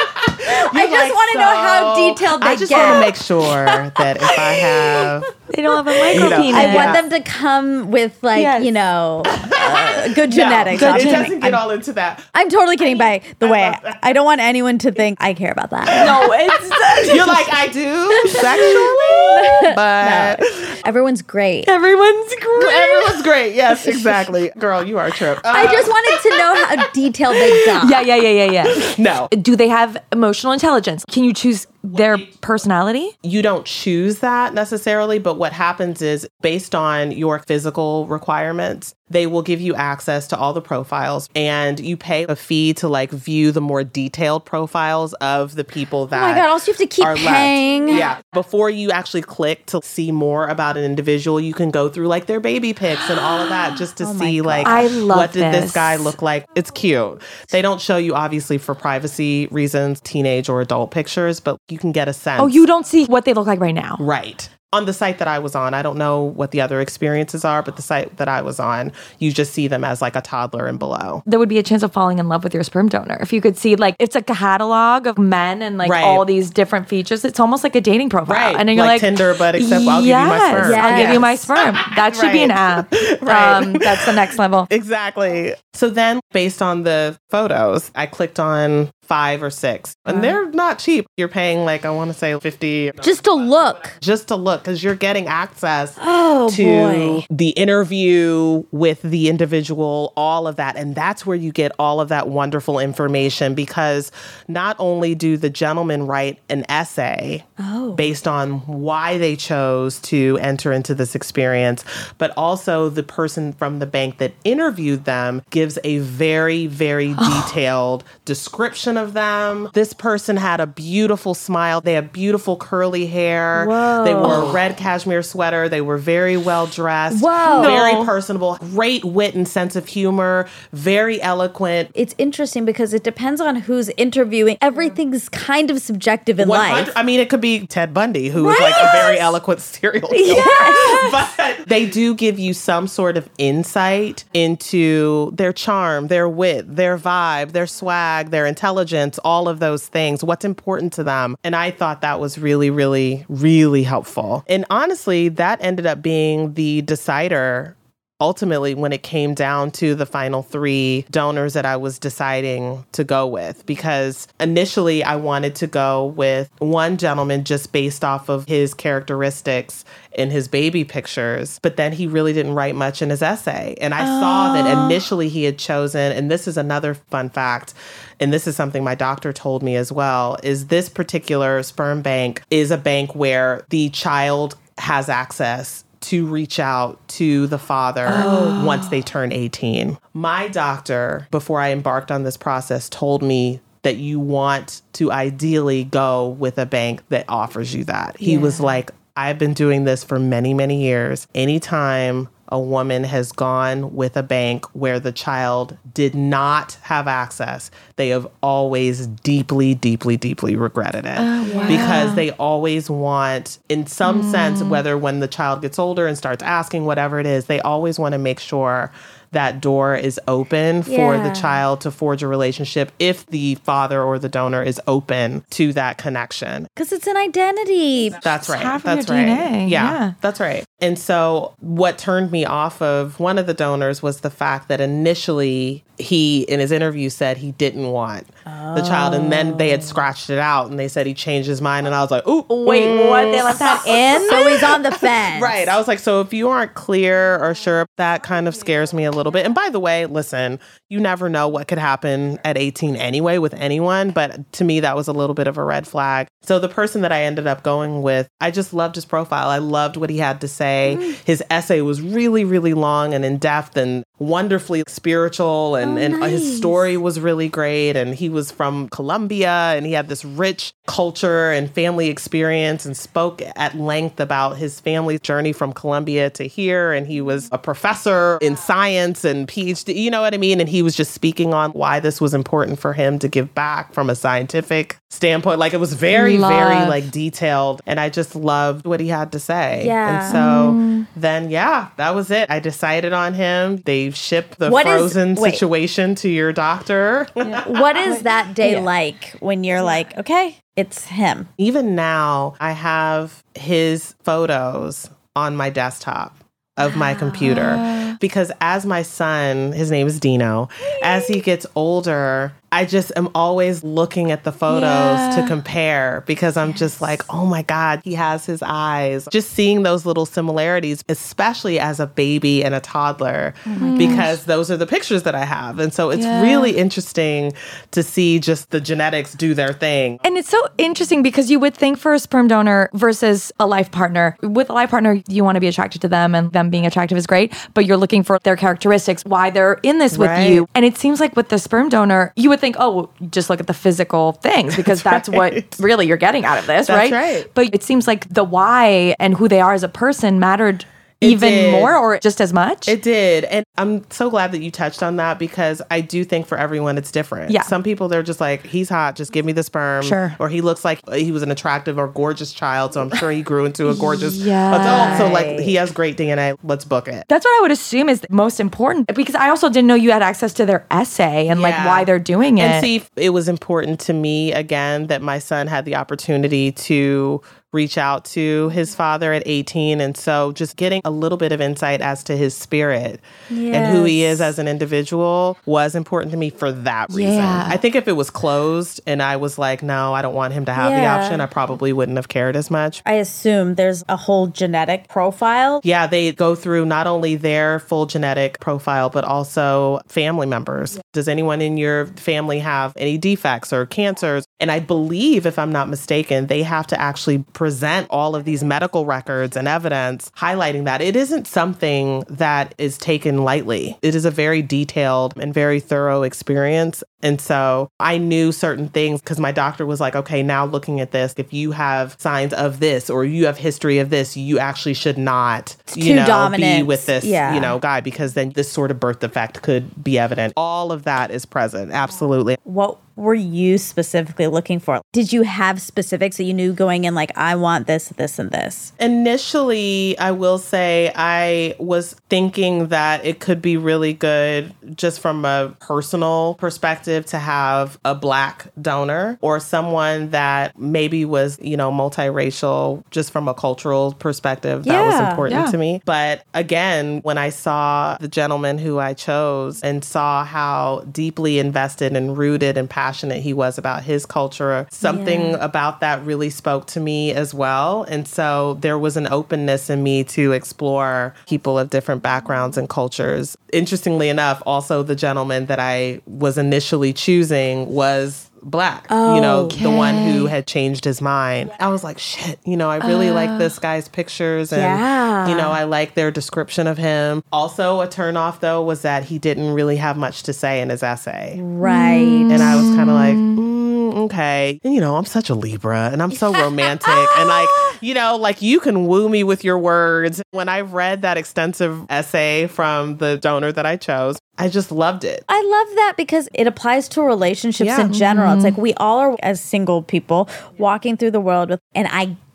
I just want to know how detailed they I just want to make sure that if I have, [laughs] They don't have a micro know, penis. I Yeah. want them to come with like Yes. you know [laughs] uh, good No, genetics. it obviously. doesn't get all into that. I'm totally kidding. By the I way. I don't want anyone to think I care about that. No, it's You're like I do sexually, but Everyone's great. everyone's great. everyone's great. Yes, exactly. Girl, you are a trip. I Uh, just wanted to know how detailed they got. Yeah, yeah, yeah, yeah, yeah. [laughs] no. Do they have emotional intelligence? Can you choose their personality? you don't choose that necessarily, but what happens is based on your physical requirements, they will give you access to all the profiles and you pay a fee to like view the more detailed profiles of the people that Oh my god! Also, you have to keep are left. paying. Yeah. Before you actually click to see more about an individual, you can go through like their baby pics and all of that [gasps] just to Oh see like I love what did this this. guy look like. It's cute. They don't show you obviously for privacy reasons teenage or adult pictures, but you can get a sense. Oh, you don't see what they look like right now. Right. On the site that I was on, I don't know what the other experiences are, but the site that I was on, you just see them as like a toddler and below. There would be a chance of falling in love with your sperm donor if you could see like it's a catalog of men and like Right. all these different features. It's almost like a dating profile, Right. and then you're Like like, Tinder, but except I'll give you my yes, sperm. I'll give you my sperm. That should be an [laughs] app. [laughs] Right. Um, that's the next level. [laughs] Exactly. So then, based on the photos, I clicked on five or six, and they're not cheap. You're paying like, I want to say 50 Just to look. just to look because you're getting access Oh to boy. the interview with the individual, all of that. And that's where you get all of that wonderful information because not only do the gentlemen write an essay Oh. based on why they chose to enter into this experience, but also the person from the bank that interviewed them gives a very, very [gasps] detailed description of them. This person had a beautiful smile. They had beautiful curly hair. They wore a red cashmere sweater. They were very well dressed. Whoa. Very No. personable. Great wit and sense of humor. Very eloquent. It's interesting because it depends on who's interviewing. Everything's kind of subjective in life. I mean, it could be Ted Bundy, who is like a very eloquent serial killer. Yes. [laughs] But they do give you some sort of insight into their charm, their wit, their vibe, their swag, their intelligence, all of those things, what's important to them. And I thought that was really, really, really helpful. And honestly, that ended up being the decider ultimately when it came down to the final three donors that I was deciding to go with because initially I wanted to go with one gentleman just based off of his characteristics in his baby pictures but then he really didn't write much in his essay. And I saw that initially he had chosen and this is another fun fact and this is something my doctor told me as well is this particular sperm bank is a bank where the child has access to reach out to the father oh. once they turn 18. My doctor, before I embarked on this process, told me that you want to ideally go with a bank that offers you that. He was like, I've been doing this for many, many years. Anytime a woman has gone with a bank where the child did not have access, they have always deeply, deeply, deeply regretted it. Oh, because they always want, in some sense, mm. whether when the child gets older and starts asking whatever it is, they always want to make sure that door is open for Yeah. the child to forge a relationship if the father or the donor is open to that connection. Because it's an identity. That's right. half of That's your right. DNA, Yeah, yeah. that's right. And so, what turned me off of one of the donors was the fact that initially he, in his interview, said he didn't want the child, and then they had scratched it out, and they said he changed his mind, and I was like, "Ooh, Wait, what? They left mm. that in? [laughs] So he's on the fence. Right. I was like, so if you aren't clear or sure, that kind of scares me a little bit. And by the way, listen, you never know what could happen at 18 anyway with anyone. But to me, that was a little bit of a red flag. So the person that I ended up going with, I just loved his profile. I loved what he had to say. Mm. His essay was really, really long and in depth and wonderfully spiritual. Oh, and, and uh, his story was really great. And he was from Colombia and he had this rich culture and family experience and spoke at length about his family journey from Colombia to here. And he was a professor in science and PhD, you know what I mean? And he was just speaking on why this was important for him to give back from a scientific standpoint. Like it was very, very like detailed. And I just loved what he had to say. Yeah. And so mm. then, yeah, that was it. I decided on him. They actually ship the What is- frozen wait. situation to your doctor. [laughs] What is that day Yeah. like when you're like, okay, it's him? Even now, I have his photos on my desktop of my computer [gasps] because as my son, his name is Dino, as he gets older, I just am always looking at the photos Yeah. to compare because I'm just like, oh my God, he has his eyes. Just seeing those little similarities, especially as a baby and a toddler, oh because those are the pictures that I have. And so it's Yeah. really interesting to see just the genetics do their thing. And it's so interesting because you would think for a sperm donor versus a life partner, with a life partner, you want to be attracted to them and them being attractive is great, but you're looking for their characteristics, why they're in this with Right. you. And it seems like with the sperm donor, you would think, oh, well, just look at the physical things [laughs] because that's, what really you're getting out of this, That's right? right. But it seems like the why and who they are as a person mattered It even did. more or just as much. It did. And I'm so glad that you touched on that because I do think for everyone it's different. Yeah. Some people they're just like, he's hot, just give me the sperm. Sure. Or he looks like he was an attractive or gorgeous child. So I'm sure he grew into a gorgeous Yeah. adult. So like he has great DNA. Let's book it. That's what I would assume is most important because I also didn't know you had access to their essay and like why they're doing it. And see, it was important to me again that my son had the opportunity to reach out to his father at 18. And so just getting a little bit of insight as to his spirit and who he is as an individual was important to me for that reason. Yeah. I think if it was closed and I was like, no, I don't want him to have the option, I probably wouldn't have cared as much. I assume there's a whole genetic profile. Yeah, they go through not only their full genetic profile, but also family members. Does anyone in your family have any defects or cancers? And I believe, if I'm not mistaken, they have to actually present all of these medical records and evidence highlighting that. It isn't something that is taken lightly, it is a very detailed and very thorough experience. And so I knew certain things because my doctor was like, okay, now looking at this, if you have signs of this or you have history of this, you actually should not, you know, be with this, Yeah. you know, guy because then this sort of birth defect could be evident. All of that is present. Absolutely. What were you specifically looking for? Did you have specifics that you knew going in, like, I want this, this, and this? Initially, I will say I was thinking that it could be really good just from a personal perspective to have a black donor or someone that maybe was, you know, multiracial just from a cultural perspective. That was important yeah. to me. But again, when I saw the gentleman who I chose and saw how deeply invested and rooted and passionate he was about his culture, something Yeah. about that really spoke to me as well. And so there was an openness in me to explore people of different backgrounds and cultures. Interestingly enough, also the gentleman that I was initially choosing was black you know the one who had changed his mind. I was like shit you know i really like this guy's pictures and Yeah. you know i like their description of him. Also a turnoff though was that he didn't really have much to say in his essay. Right. and I was kind of like, mm, Mm, okay. And, you know, I'm such a Libra and I'm so [laughs] romantic. and like, ah! you know, like you can woo me with your words. When I read that extensive essay from the donor that I chose, I just loved it. I love that because it applies to relationships Yeah. in general. It's mm-hmm. like we all are, as single people, walking through the world with an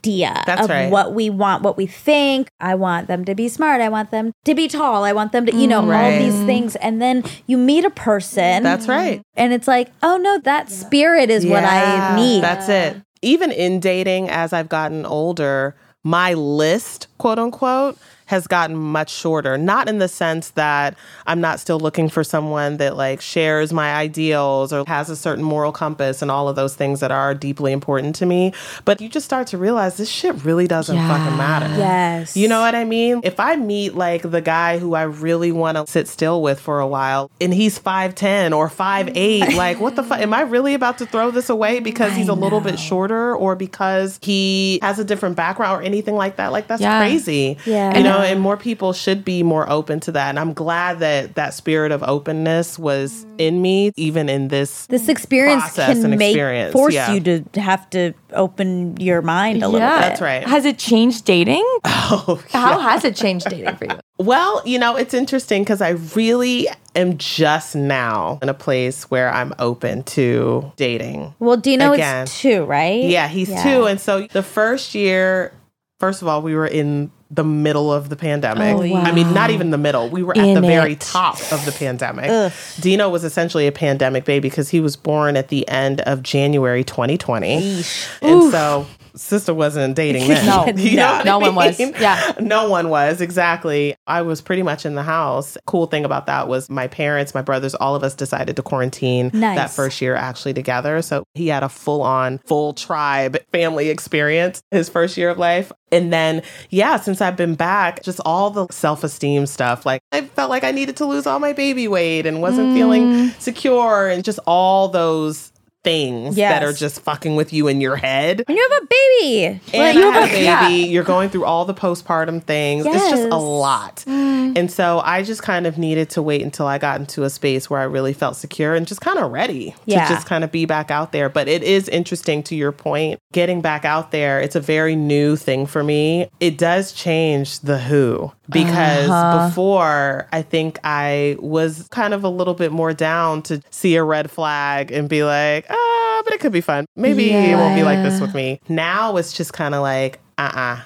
idea That's of right. what we want, what we think. I want them to be smart. I want them to be tall. I want them to, you know, mm, all these things. And then you meet a person. That's right. And it's like, oh no, that spirit is what I need. That's it. Even in dating, as I've gotten older, my list, quote unquote, has gotten much shorter. Not in the sense that I'm not still looking for someone that like shares my ideals or has a certain moral compass and all of those things that are deeply important to me. But you just start to realize this shit really doesn't fucking matter. Yes. You know what I mean? If I meet like the guy who I really want to sit still with for a while and he's 5'10 or 5'8, [laughs] like what the fuck? Am I really about to throw this away because he's a little bit shorter or because he has a different background or anything like that? Like that's Yeah. crazy. Yeah. You know, and more people should be more open to that. And I'm glad that that spirit of openness was in me, even in this. This experience process can and make experience, force yeah. you to have to open your mind a little Yeah. bit. That's right. Has it changed dating? [laughs] Oh, How has it changed dating for you? Well, you know, it's interesting because I really am just now in a place where I'm open to dating. Well, Dino Again. is two, right? Yeah, he's two. And so the first year, first of all, we were in the middle of the pandemic. Oh, I mean, not even the middle. We were at In the very top of the pandemic. Dino was essentially a pandemic baby because he was born at the end of January 2020. And so sister wasn't dating [laughs] then. No. [laughs] You know No. No one was. Yeah. [laughs] No one was, exactly. I was pretty much in the house. Cool thing about that was my parents, my brothers, all of us decided to quarantine Nice. that first year actually together. So he had a full on, full tribe family experience his first year of life. And then, yeah, since I've been back, just all the self esteem stuff. Like, I felt like I needed to lose all my baby weight and wasn't Mm. feeling secure, and just all those things Yes. that are just fucking with you in your head. And you have a baby. And you have a baby, yeah. you're going through all the postpartum things. It's just Mm. a lot. And so I just kind of needed to wait until I got into a space where I really felt secure and just kind of ready Yeah. to just kind of be back out there. But it is interesting to your point, getting back out there, it's a very new thing for me. It does change the who because Uh-huh. before I think I was kind of a little bit more down to see a red flag and be like, ah, but it could be fun. Maybe it won't be like this with me. Now it's just kind of like, uh uh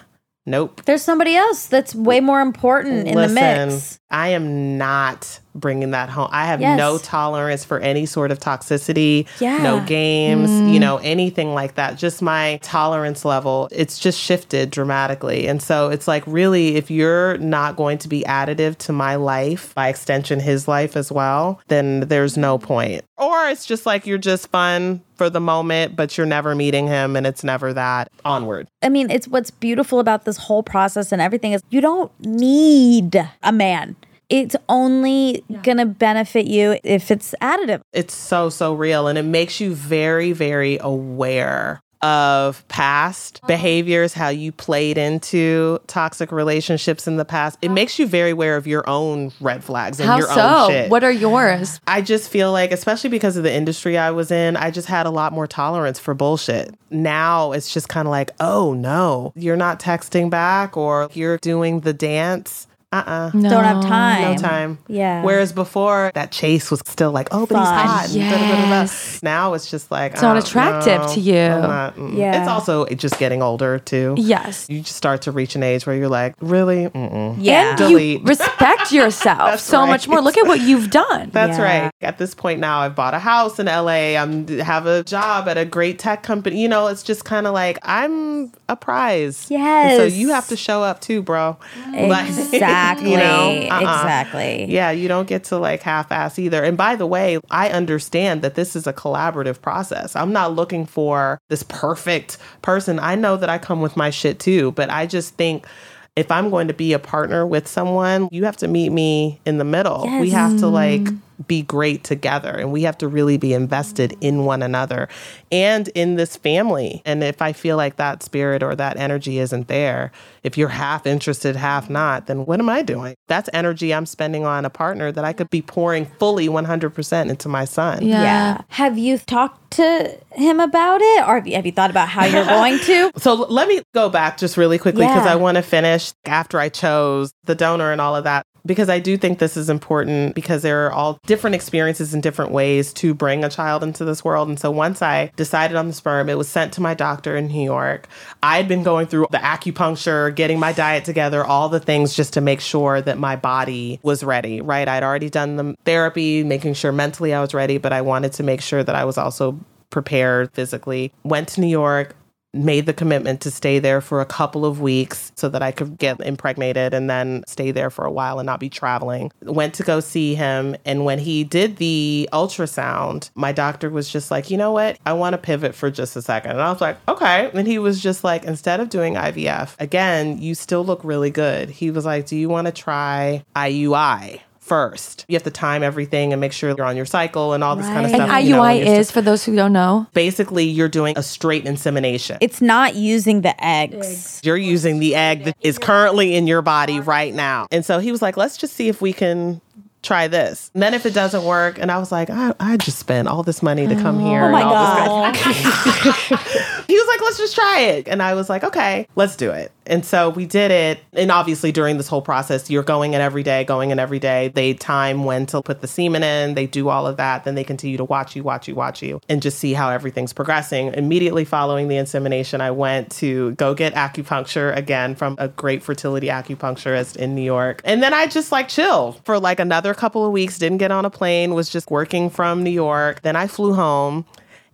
nope. There's somebody else that's way more important in the mix. I am not bringing that home. I have Yes. no tolerance for any sort of toxicity, Yeah. no games, mm-hmm. you know, anything like that. Just my tolerance level, it's just shifted dramatically. And so it's like, really, if you're not going to be additive to my life, by extension, his life as well, then there's no point. Or it's just like you're just fun for the moment, but you're never meeting him and it's never that. Onward. I mean, it's what's beautiful about this whole process and everything is you don't need a man. It's only gonna benefit you if it's additive. it's so so real and it makes you very very aware of past uh-huh. behaviors how you played into toxic relationships in the past it uh-huh. makes you very aware of your own red flags and How your so? own shit What are yours? I just feel like, especially because of the industry I was in, I just had a lot more tolerance for bullshit. Now it's just kind of like, oh no, you're not texting back or you're doing the dance. Uh uh No. Don't have time. No time. Yeah. Whereas before, that chase was still like, oh, but he's hot. Yes. Now it's just like, It's not oh, attractive no, to you. Not- mm. Yeah. It's also just getting older too. Yes. You just start to reach an age where you're like, really? Mm-mm. Yeah. And Delete. you [laughs] respect yourself so right. much more. Look at what you've done. That's Yeah. right. At this point now, I've bought a house in LA. I'm have a job at a great tech company. You know, it's just kind of like I'm a prize. And so you have to show up too, bro. [laughs] Like, Exactly. you know, uh-uh. Exactly. Yeah, you don't get to like half ass either. And by the way, I understand that this is a collaborative process. I'm not looking for this perfect person. I know that I come with my shit too, but I just think if I'm going to be a partner with someone, you have to meet me in the middle. We have to like be great together and we have to really be invested in one another and in this family. And if I feel like that spirit or that energy isn't there, if you're half interested, half not, then what am I doing? That's energy I'm spending on a partner that I could be pouring fully 100% into my son. Yeah. Yeah. Have you talked to him about it, or have you, have you thought about how you're [laughs] going to? So let me go back just really quickly because Yeah. I want to finish after I chose the donor and all of that. Because I do think this is important because there are all different experiences and different ways to bring a child into this world. And so once I decided on the sperm, it was sent to my doctor in New York. I had been going through the acupuncture, getting my diet together, all the things just to make sure that my body was ready, right? I'd already done the therapy, making sure mentally I was ready, but I wanted to make sure that I was also prepared physically. Went to New York, made the commitment to stay there for a couple of weeks so that I could get impregnated and then stay there for a while and not be traveling. Went to go see him. And when he did the ultrasound, my doctor was just like, you know what? I want to pivot for just a second. And I was like, okay. And he was just like, instead of doing IVF, again, you still look really good. He was like, do you want to try IUI? First, you have to time everything and make sure you're on your cycle and all this kind of stuff. And you know, IUI and you're is, for those who don't know, basically you're doing a straight insemination. It's not using the eggs. you're using the egg that is currently in your body right now. And so he was like, let's just see if we can try this. And then if it doesn't work, and I was like, I, I just spent all this money to come oh here. Oh my and all this god. [laughs] he was like, let's just try it. And I was like, okay, let's do it. And so we did it. And obviously, during this whole process, you're going in every day, going in every day. They time when to put the semen in, they do all of that. Then they continue to watch you, watch you, watch you, and just see how everything's progressing. Immediately following the insemination, I went to go get acupuncture again from a great fertility acupuncturist in New York. And then I just like chill for like another couple of weeks, didn't get on a plane, was just working from New York. Then I flew home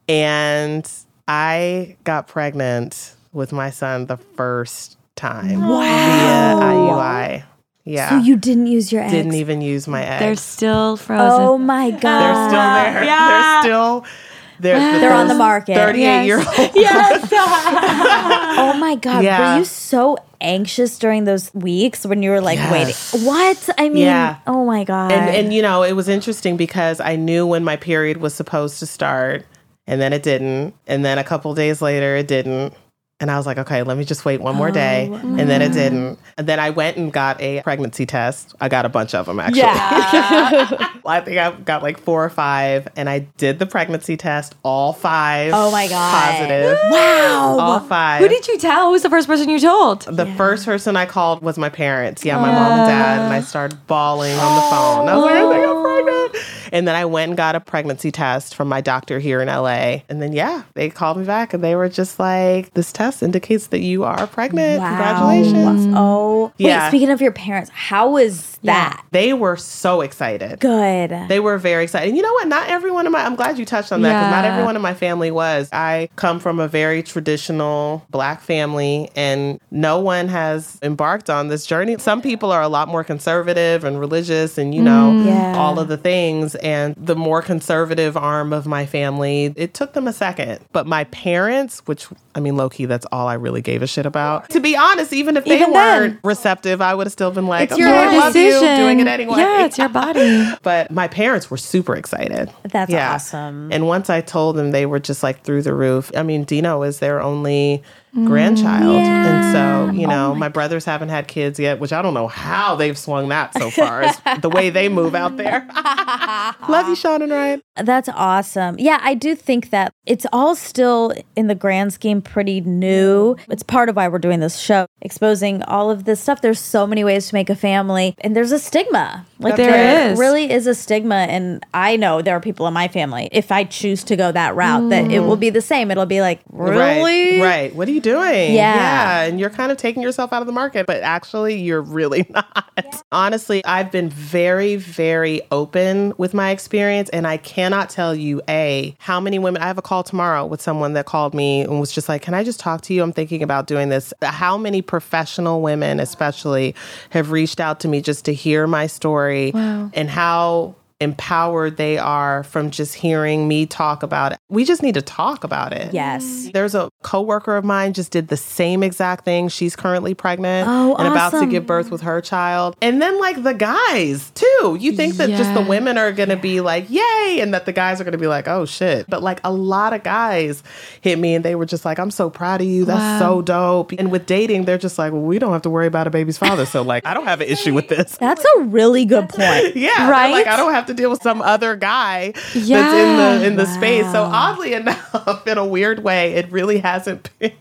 and I got pregnant with my son the first time via IUI. Yeah. So you didn't use your eggs. didn't even use my eggs. They're still frozen. oh my god. They're still there. Yeah. They're still they're, They're on the market. 38 year old. [laughs] yes. Oh my god. Yeah. Were you so anxious during those weeks when you were like, Yes. waiting? What? I mean, Yeah. oh my god. And and you know, it was interesting because I knew when my period was supposed to start and then it didn't. And then a couple days later it didn't. And I was like, okay, let me just wait one more day. Oh, and then it didn't. And then I went and got a pregnancy test. I got a bunch of them actually. yeah. [laughs] I think I got like four or five. And I did the pregnancy test, all five. Oh my God. Positive. wow. All five. Who did you tell? Who was the first person you told? The first person I called was my parents. Yeah, my mom and oh. dad. And I started bawling on the phone. I was like, I think I'm pregnant. And then I went and got a pregnancy test from my doctor here in LA. And then, yeah, they called me back and they were just like, this test indicates that you are pregnant. Congratulations. Oh. Yeah. Wait, speaking of your parents, how was that? They were so excited. Good. They were very excited. And you know what? Not everyone in my, I'm glad you touched on that because not everyone in my family was. I come from a very traditional black family and no one has embarked on this journey. Some people are a lot more conservative and religious and, you know, Mm. Yeah. all of the things. And the more conservative arm of my family, it took them a second. But my parents, which I mean, low key, that's all I really gave a shit about. To be honest, even if they Even weren't then. receptive, I would have still been like, It's your I love you, doing it anyway. Yeah, it's your body. [laughs] But my parents were super excited. That's awesome. And once I told them, they were just like through the roof. I mean, Dino is their only Mm, grandchild. And so, you oh know, my, brothers haven't had kids yet, which I don't know how they've swung that so far, is the way they move out there. [laughs] Love you, Sean and Ryan. That's awesome. Yeah, I do think that it's all still in the grand scheme pretty new. It's part of why we're doing this show, exposing all of this stuff. There's so many ways to make a family, and there's a stigma. Like There there is. really is a stigma, and I know there are people in my family. If I choose to go that route, that it mm. will be the same. It'll be like, really, Right, right. What are you doing? Yeah. Yeah. And you're kind of taking yourself out of the market, but actually, you're really [laughs] not. Honestly, I've been very, very open with my experience. And I cannot tell you, A, how many women I have a call tomorrow with someone that called me and was just like, Can I just talk to you? I'm thinking about doing this. How many professional women, especially, have reached out to me just to hear my story and how empowered they are from just hearing me talk about it. We just need to talk about it. Yes. There's a coworker of mine just did the same exact thing. She's currently pregnant Oh, and about to give birth with her child. And then like the guys too. You think that just the women are going to be like, "Yay," and that the guys are going to be like, "Oh shit." But like a lot of guys hit me and they were just like, "I'm so proud of you. That's so dope." And with dating, they're just like, "Well, we don't have to worry about a baby's father." So like, I don't have an issue with this. That's a really good point. [laughs] Yeah, Right? Like I don't have to deal with some other guy that's in the in the space. So oddly enough, [laughs] in a weird way, it really hasn't [laughs] been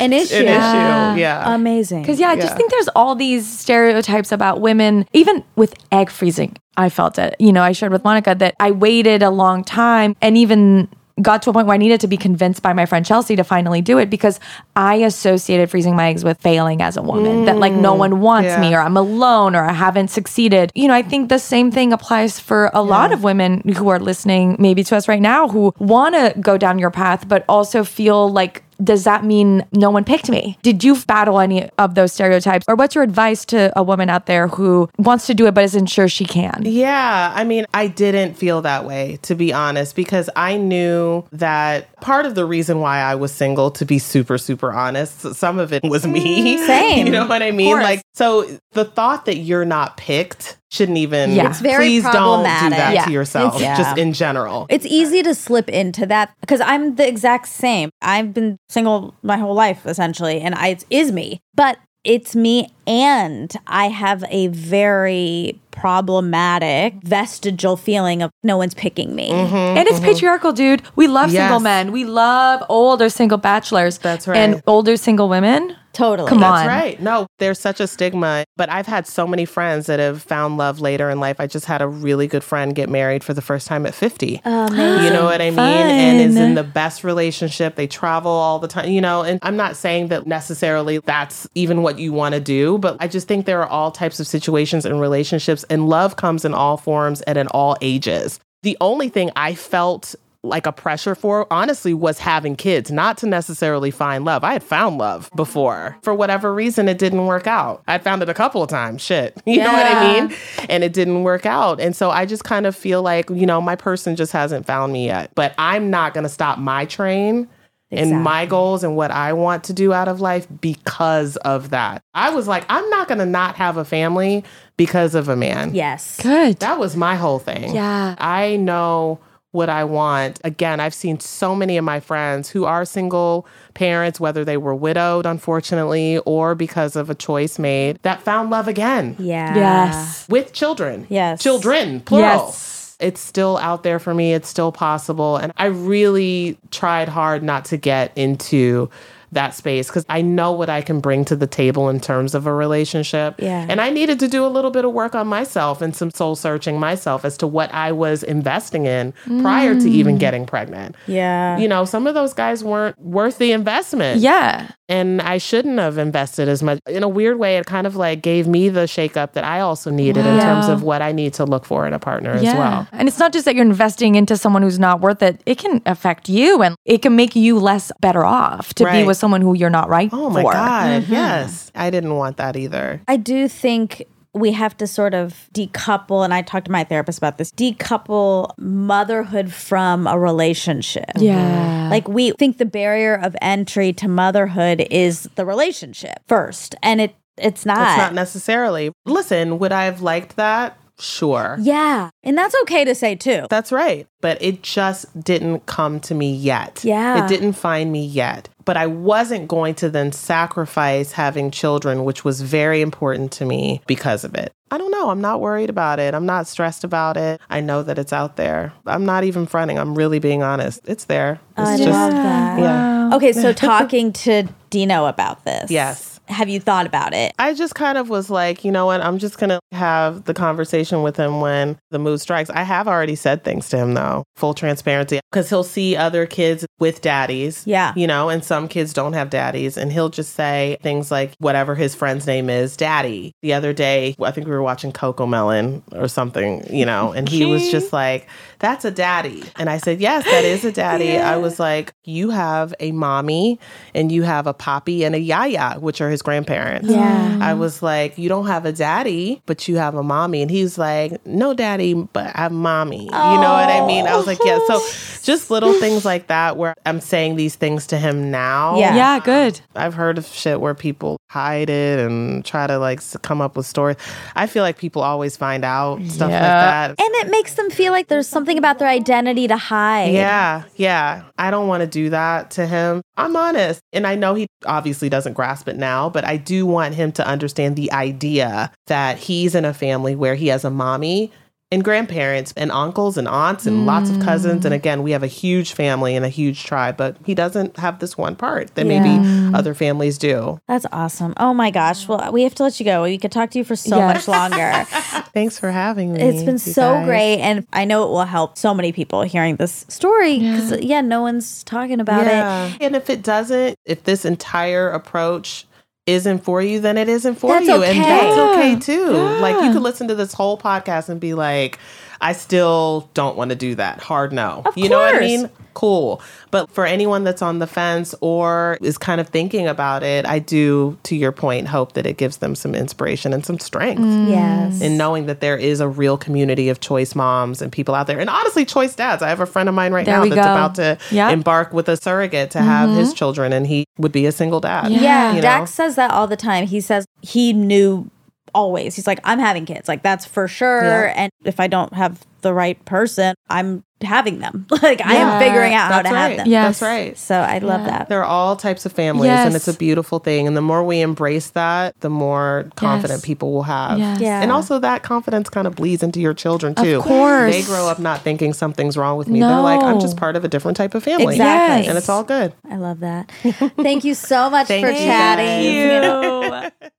An issue. an issue. Yeah. Amazing. Because yeah, I just think there's all these stereotypes about women, even with egg freezing. I felt it. You know, I shared with Monica that I waited a long time and even got to a point where I needed to be convinced by my friend Chelsea to finally do it because I associated freezing my eggs with failing as a woman. that like no mm, one wants yeah. me or I'm alone or I haven't succeeded. You know, I think the same thing applies for a lot of women who are listening maybe to us right now who want to go down your path but also feel like does that mean no one picked me? Did you battle any of those stereotypes? Or what's your advice to a woman out there who wants to do it but isn't sure she can? Yeah, I mean, I didn't feel that way, to be honest, because I knew that part of the reason why I was single, to be super, super honest, some of it was me. Mm, same. [laughs] You know what I mean? Like, so the thought that you're not picked shouldn't even, Yeah. It's very please don't do that Yeah. to yourself, It's- just in general. It's easy to slip into that because I'm the exact same. I've been single my whole life essentially, and I, it is me. But it's me, and I have a very problematic vestigial feeling of no one's picking me. Mm-hmm, and it's mm-hmm. patriarchal, dude. We love Yes. single men. We love older single bachelors. That's right. And older single women. Totally. Come That's on. right. No, there's such a stigma. But I've had so many friends that have found love later in life. I just had a really good friend get married for the first time at 50. Amazing. You know what I mean? And is in the best relationship. They travel all the time, you know. And I'm not saying that necessarily that's even what you want to do, but I just think there are all types of situations and relationships, and love comes in all forms and in all ages. The only thing I felt like a pressure for, honestly, was having kids, not to necessarily find love. I had found love before. For whatever reason, it didn't work out. I found it a couple of times. Shit. [laughs] You know what I mean? And it didn't work out. And so I just kind of feel like, you know, my person just hasn't found me yet. But I'm not going to stop my train and my goals and what I want to do out of life because of that. I was like, I'm not going to not have a family because of a man. Yes. Good. That was my whole thing. Yeah. I know what I want. Again, I've seen so many of my friends who are single parents, whether they were widowed, unfortunately, or because of a choice made, that found love again Yeah. Yes. with children. Yes. Children, plural. Yes. It's still out there for me. It's still possible. And I really tried hard not to get into that space because I know what I can bring to the table in terms of a relationship. Yeah. And I needed to do a little bit of work on myself and some soul searching myself as to what I was investing in prior to even mm. getting pregnant. Yeah. You know, some of those guys weren't worth the investment Yeah. and I shouldn't have invested as much. In a weird way, it kind of like gave me the shakeup that I also needed in terms of what I need to look for in a partner as well. And it's not just that you're investing into someone who's not worth it. It can affect you and it can make you less better off to be with someone who you're not right Oh my for. God. Mm-hmm. Yes. I didn't want that either. I do think we have to sort of decouple, and I talked to my therapist about this decouple motherhood from a relationship. Yeah. Mm-hmm. Like we think the barrier of entry to motherhood is the relationship first, and it it's not. It's not necessarily. Listen, would I have liked that? Sure. yeah, and that's okay to say too. That's right. But it just didn't come to me yet. Yeah. It didn't find me yet. But I wasn't going to then sacrifice having children, which was very important to me because of it. I don't know. I'm not worried about it. I'm not stressed about it. I know that it's out there. I'm not even fronting. I'm really being honest. It's there. It's I just, love that. yeah. Okay, so talking to Dino about this. Yes. Have you thought about it? I just kind of was like, you know what? I'm just going to have the conversation with him when the mood strikes. I have already said things to him, though, full transparency, because he'll see other kids with daddies. Yeah. You know, and some kids don't have daddies. And he'll just say things like, whatever his friend's name is, daddy. The other day, I think we were watching CoComelon or something, you know, and he was just like, that's a daddy. And I said, yes, that is a daddy. I was like, you have a mommy and you have a poppy and a yaya, which are his grandparents. Yeah. I was like, you don't have a daddy, but you have a mommy. And he's like, no daddy, but I have mommy. You know what I oh. mean? I was like, yeah. So [laughs] just little things like that where I'm saying these things to him now. Yeah. Yeah, good. I've heard of shit where people hide it and try to like come up with stories. I feel like people always find out stuff like that. And it makes them feel like there's something about their identity to hide. Yeah, yeah. I don't want to do that to him. I'm honest. And I know he obviously doesn't grasp it now, but I do want him to understand the idea that he's in a family where he has a mommy and grandparents and uncles and aunts and lots of mm. cousins. And again, we have a huge family and a huge tribe, but he doesn't have this one part that maybe other families do. That's awesome. Oh my gosh. Well, we have to let you go. We could talk to you for so Yeah. much longer. [laughs] Thanks for having me. it's been so guys. great. And I know it will help so many people hearing this story because, yeah. no one's talking about it. And if it doesn't, if this entire approach isn't for you, then it isn't for That's you. And that's okay. okay too. Like you could listen to this whole podcast and be like, I still don't want to do that. Hard no. Of you know what I mean? Cool. But for anyone that's on the fence or is kind of thinking about it, I do, to your point, hope that it gives them some inspiration and some strength mm. Yes. in knowing that there is a real community of choice moms and people out there. And honestly, choice dads. I have a friend of mine right There now that's go. about to Yep. embark with a surrogate to have his mm-hmm. children, and he would be a single dad. Yeah, you know? Dax says that all the time. He says he knew always. He's like, I'm having kids. Like, that's for sure. Yeah. And if I don't have the right person, I'm having them. [laughs] Like I am figuring out how to right. have them. Yeah. That's right. So I love that. There are all types of families, and it's a beautiful thing. And the more we embrace that, the more confident Yes. people will have. Yes. Yeah. And also, that confidence kind of bleeds into your children too. Of course. They grow up not thinking something's wrong with me. They're like, I'm just part of a different type of family. Exactly. Yes. And it's all good. I love that. Thank you so much [laughs] Thank for you, chatting. [laughs]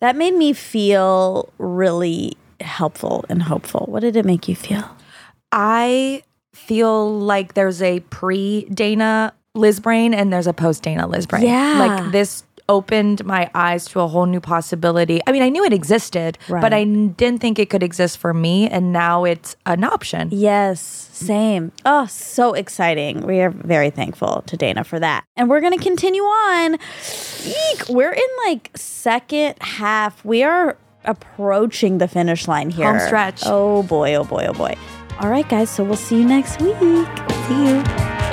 That made me feel really helpful and hopeful. What did it make you feel? I feel like there's a pre Dana Liz brain and there's a post Dana Liz brain. Yeah. Like this opened my eyes to a whole new possibility. I mean, I knew it existed, Right. but I didn't think it could exist for me. And now it's an option. Yes, same. Oh, so exciting. We are very thankful to Dana for that. And we're going to continue on. Eek, we're in like second half. We are approaching the finish line here. Home stretch. Oh boy, oh boy, oh boy. All right, guys. So we'll see you next week. See you.